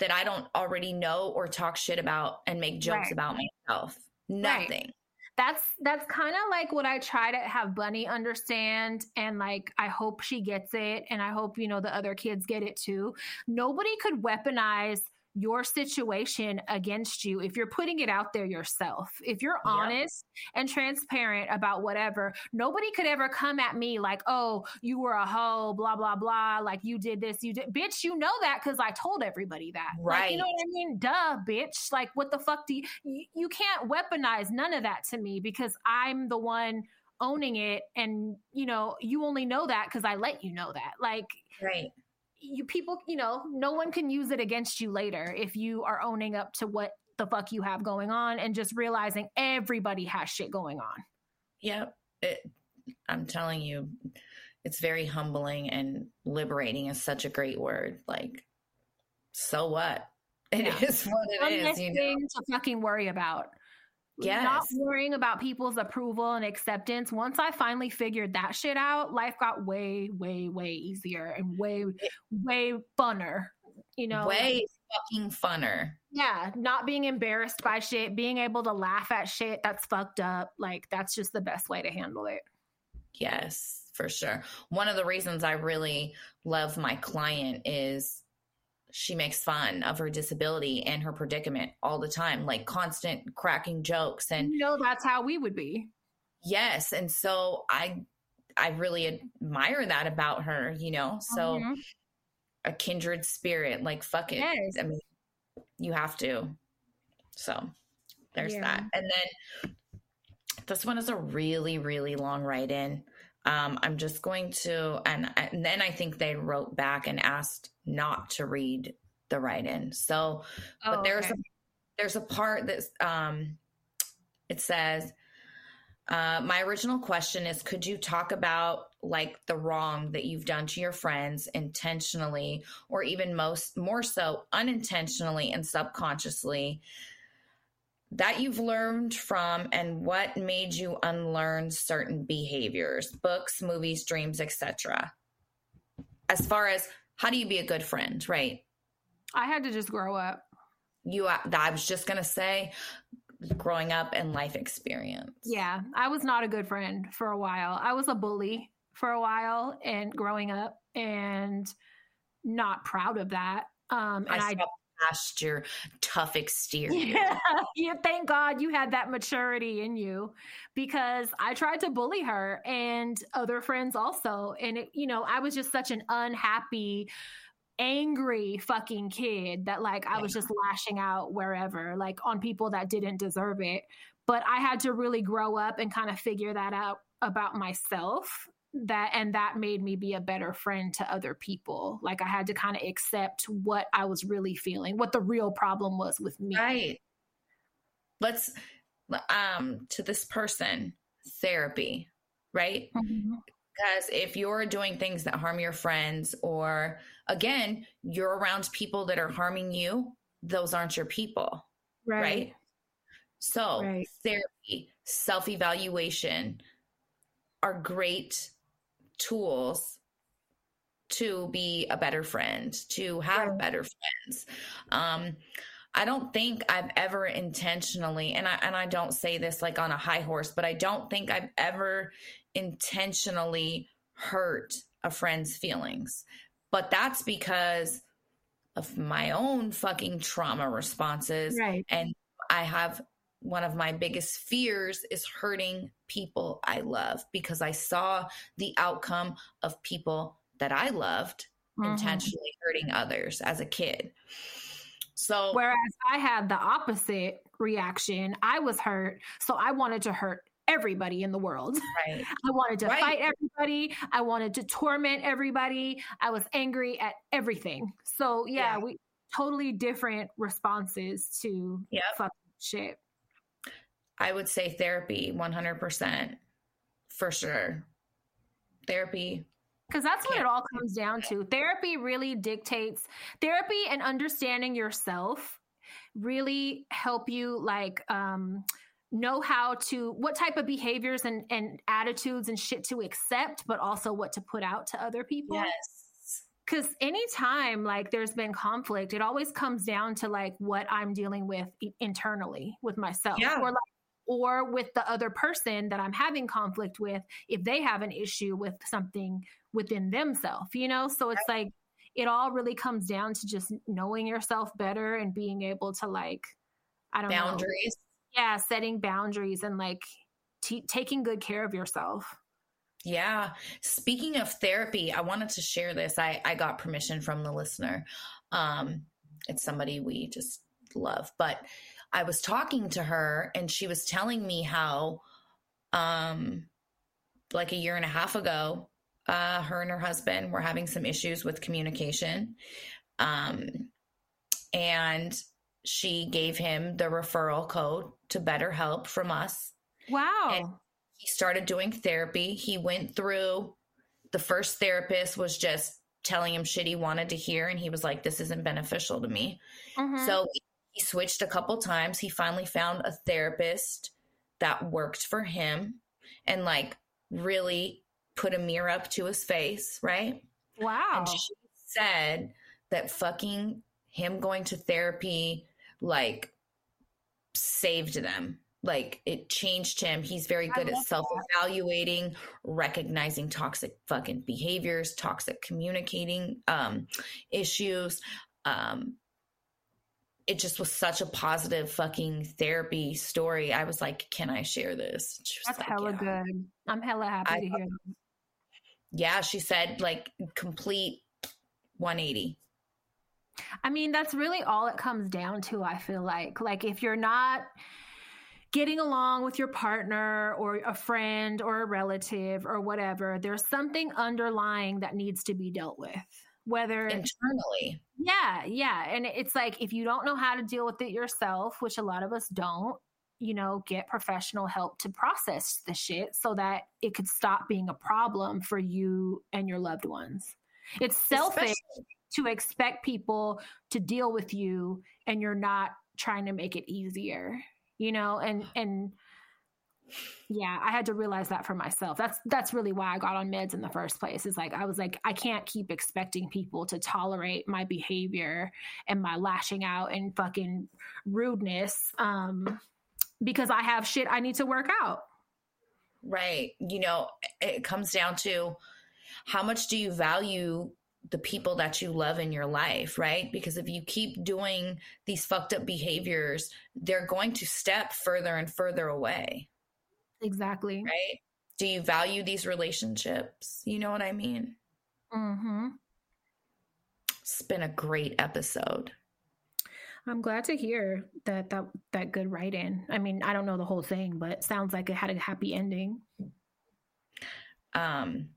that I don't already know or talk shit about and make jokes Right. about myself. Nothing. that's that's kind of like what I try to have Bunny understand and like I hope she gets it and I hope you know the other kids get it too. Nobody could weaponize your situation against you if you're putting it out there yourself. If you're honest and transparent about whatever, nobody could ever come at me like, "Oh, you were a hoe, blah blah blah, like you did this, you did." Bitch, you know that cuz I told everybody that. Like, you know what I mean? Duh, bitch. Like what the fuck do you you, you can't weaponize none of that to me because I'm the one owning it and you know, you only know that cuz I let you know that. Like Right. You people, you know, no one can use it against you later if you are owning up to what the fuck you have going on and just realizing everybody has shit going on. Yep. It, I'm telling you, it's very humbling and liberating is such a great word. Like, so what? It is Yeah. what One it less is. You know? to fucking worry about. Not worrying about people's approval and acceptance. Once I finally figured that shit out, life got way, way, way easier and way, way funner. You know, Way fucking funner. yeah, not being embarrassed by shit, being able to laugh at shit that's fucked up. Like that's just the best way to handle it. Yes, for sure. One of the reasons I really love my client is she makes fun of her disability and her predicament all the time, like constant cracking jokes and you know that's how we would be. Yes, and so I I really admire that about her, you know. So Mhm. a kindred spirit, like fuck it. Yes. I mean, you have to. So there's Yeah. that. And then this one is a really, really long write in. Um, I'm just going to, and, and then I think they wrote back and asked not to read the write in. So, but Oh, there's okay. a there's a part that um it says uh, my original question is could you talk about like the wrong that you've done to your friends intentionally or even most more so unintentionally and subconsciously that you've learned from and what made you unlearn certain behaviors books movies dreams etc as far as how do you be a good friend right I had to just grow up. you i was just gonna say growing up and life experience Yeah, I was not a good friend for a while. I was a bully for a while and growing up and not proud of that. Um and i I, past your tough exterior yeah, yeah, thank God you had that maturity in you because I tried to bully her and other friends also. And it, you know, I was just such an unhappy, angry fucking kid that like I was just lashing out wherever, like on people that didn't deserve it. But I had to really grow up and kind of figure that out about myself that and that made me be a better friend to other people. Like i had to kind of accept what i was really feeling what the real problem was with me. Right. Let's um to this person therapy right? Mhm. because if you're doing things that harm your friends or again you're around people that are harming you those aren't your people right, so Right. therapy self-evaluation are great tools to be a better friend to have Right. better friends um I don't think I've ever intentionally, and I and I don't say this like on a high horse, but I don't think I've ever intentionally hurt a friend's feelings. But that's because of my own fucking trauma responses. right And I have one of my biggest fears is hurting people I love because I saw the outcome of people that I loved Mhm. intentionally hurting others as a kid. So whereas i had the opposite reaction i was hurt so i wanted to hurt everybody in the world right. i wanted to Right. fight everybody i wanted to torment everybody i was angry at everything so yeah, Yeah. we totally different responses to Yep. fucking shit I would say therapy 100% for sure. Therapy. Because that's what it all comes down to. Therapy really dictates therapy and understanding yourself really help you like um know how to what type of behaviors and, and attitudes and shit to accept, but also what to put out to other people. Yes. Because anytime like there's been conflict, it always comes down to like what I'm dealing with internally with myself. Yeah. Or like or with the other person that I'm having conflict with if they have an issue with something within themselves, you know? So it's like it all really comes down to just knowing yourself better and being able to like I don't know. Boundaries. Yeah, setting boundaries and like t- taking good care of yourself. Yeah. Speaking of therapy, I wanted to share this. I, I got permission from the listener. Um, it's somebody we just love. But I was talking to her and she was telling me how um like a year and a half ago, uh, her and her husband were having some issues with communication. Um and she gave him the referral code to BetterHelp from us Wow. And- he started doing therapy. He went through the first therapist was just telling him shit he wanted to hear and he was like this isn't beneficial to me. Mhm. So he switched a couple times. He finally found a therapist that worked for him and like really put a mirror up to his face, right? wow. And she said that fucking him going to therapy like saved them. like it changed him. He's very good at self evaluating, recognizing toxic fucking behaviors, toxic communicating um, issues. Um, it just was such a positive fucking therapy story. I was like, can I share this? That's like, hella "Yeah." good. I'm hella happy I to hear. Yeah, she said like complete 180. I mean, that's really all it comes down to, I feel like. Like, if you're not getting along with your partner or a friend or a relative or whatever, there's something underlying that needs to be dealt with. Whether, Internally. yeah, yeah. And it's like, if you don't know how to deal with it yourself, which a lot of us don't, you know, get professional help to process the shit so that it could stop being a problem for you and your loved ones. It's selfish Especially- to expect people to deal with you and you're not trying to make it easier you know and and yeah i had to realize that for myself that's that's really why i got on meds in the first place is like i was like i can't keep expecting people to tolerate my behavior and my lashing out and fucking rudeness um because i have shit i need to work out Right. You know, it comes down to how much do you value the people that you love in your life, right? Because if you keep doing these fucked up behaviors, they're going to step further and further away, exactly right? Do you value these relationships? You know what I mean? mm-hmm. It's been a great episode. I'm glad to hear that that that good write in. I mean, I don't know the whole thing, but it sounds like it had a happy ending. Um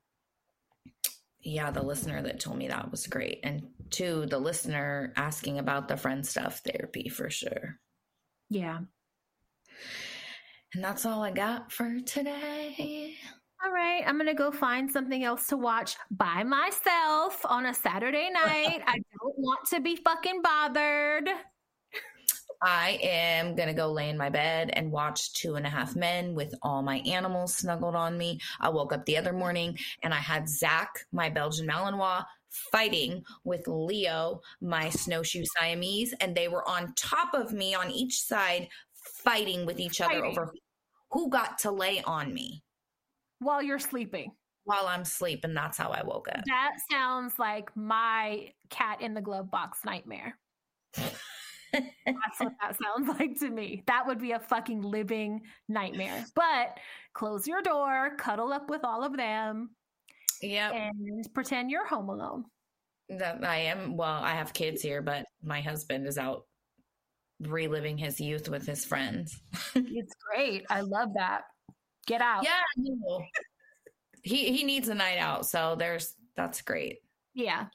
yeah, the listener that told me that was great. And two, the listener asking about the friend stuff therapy for sure. Yeah. And that's all I got for today. All right, I'm gonna go find something else to watch by myself on a Saturday night. I don't want to be fucking bothered. I am to go lay in my bed and watch Two and a Half Men with all my animals snuggled on me. I woke up the other morning and I had Zach, my Belgian Malinois, fighting with Leo, my snowshoe Siamese, and they were on top of me on each side, fighting with each other Fighting. over who got to lay on me While you're sleeping. while I'm sleeping. That's how I woke up. That sounds like my cat in the glove box nightmare. That's what that sounds like to me. That would be a fucking living nightmare. But close your door, cuddle up with all of them, Yep. and pretend you're home alone. That I am. Well, I have kids here, but my husband is out reliving his youth with his friends. It's great. I love that. Get out. Yeah, no. he he needs a night out, so there's that's great. Yeah.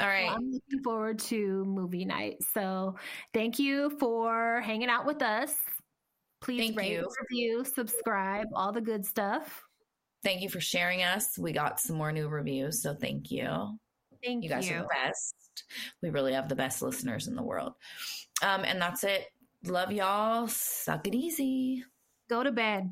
All right. Well, I'm looking forward to movie night. So thank you for hanging out with us. Please Thank rate, you. review, subscribe, all the good stuff. thank you for sharing us. We got some more new reviews, so thank you. Thank You you. guys are the best. We really have the best listeners in the world. Um, and that's it. Love y'all. Suck it easy. Go to bed.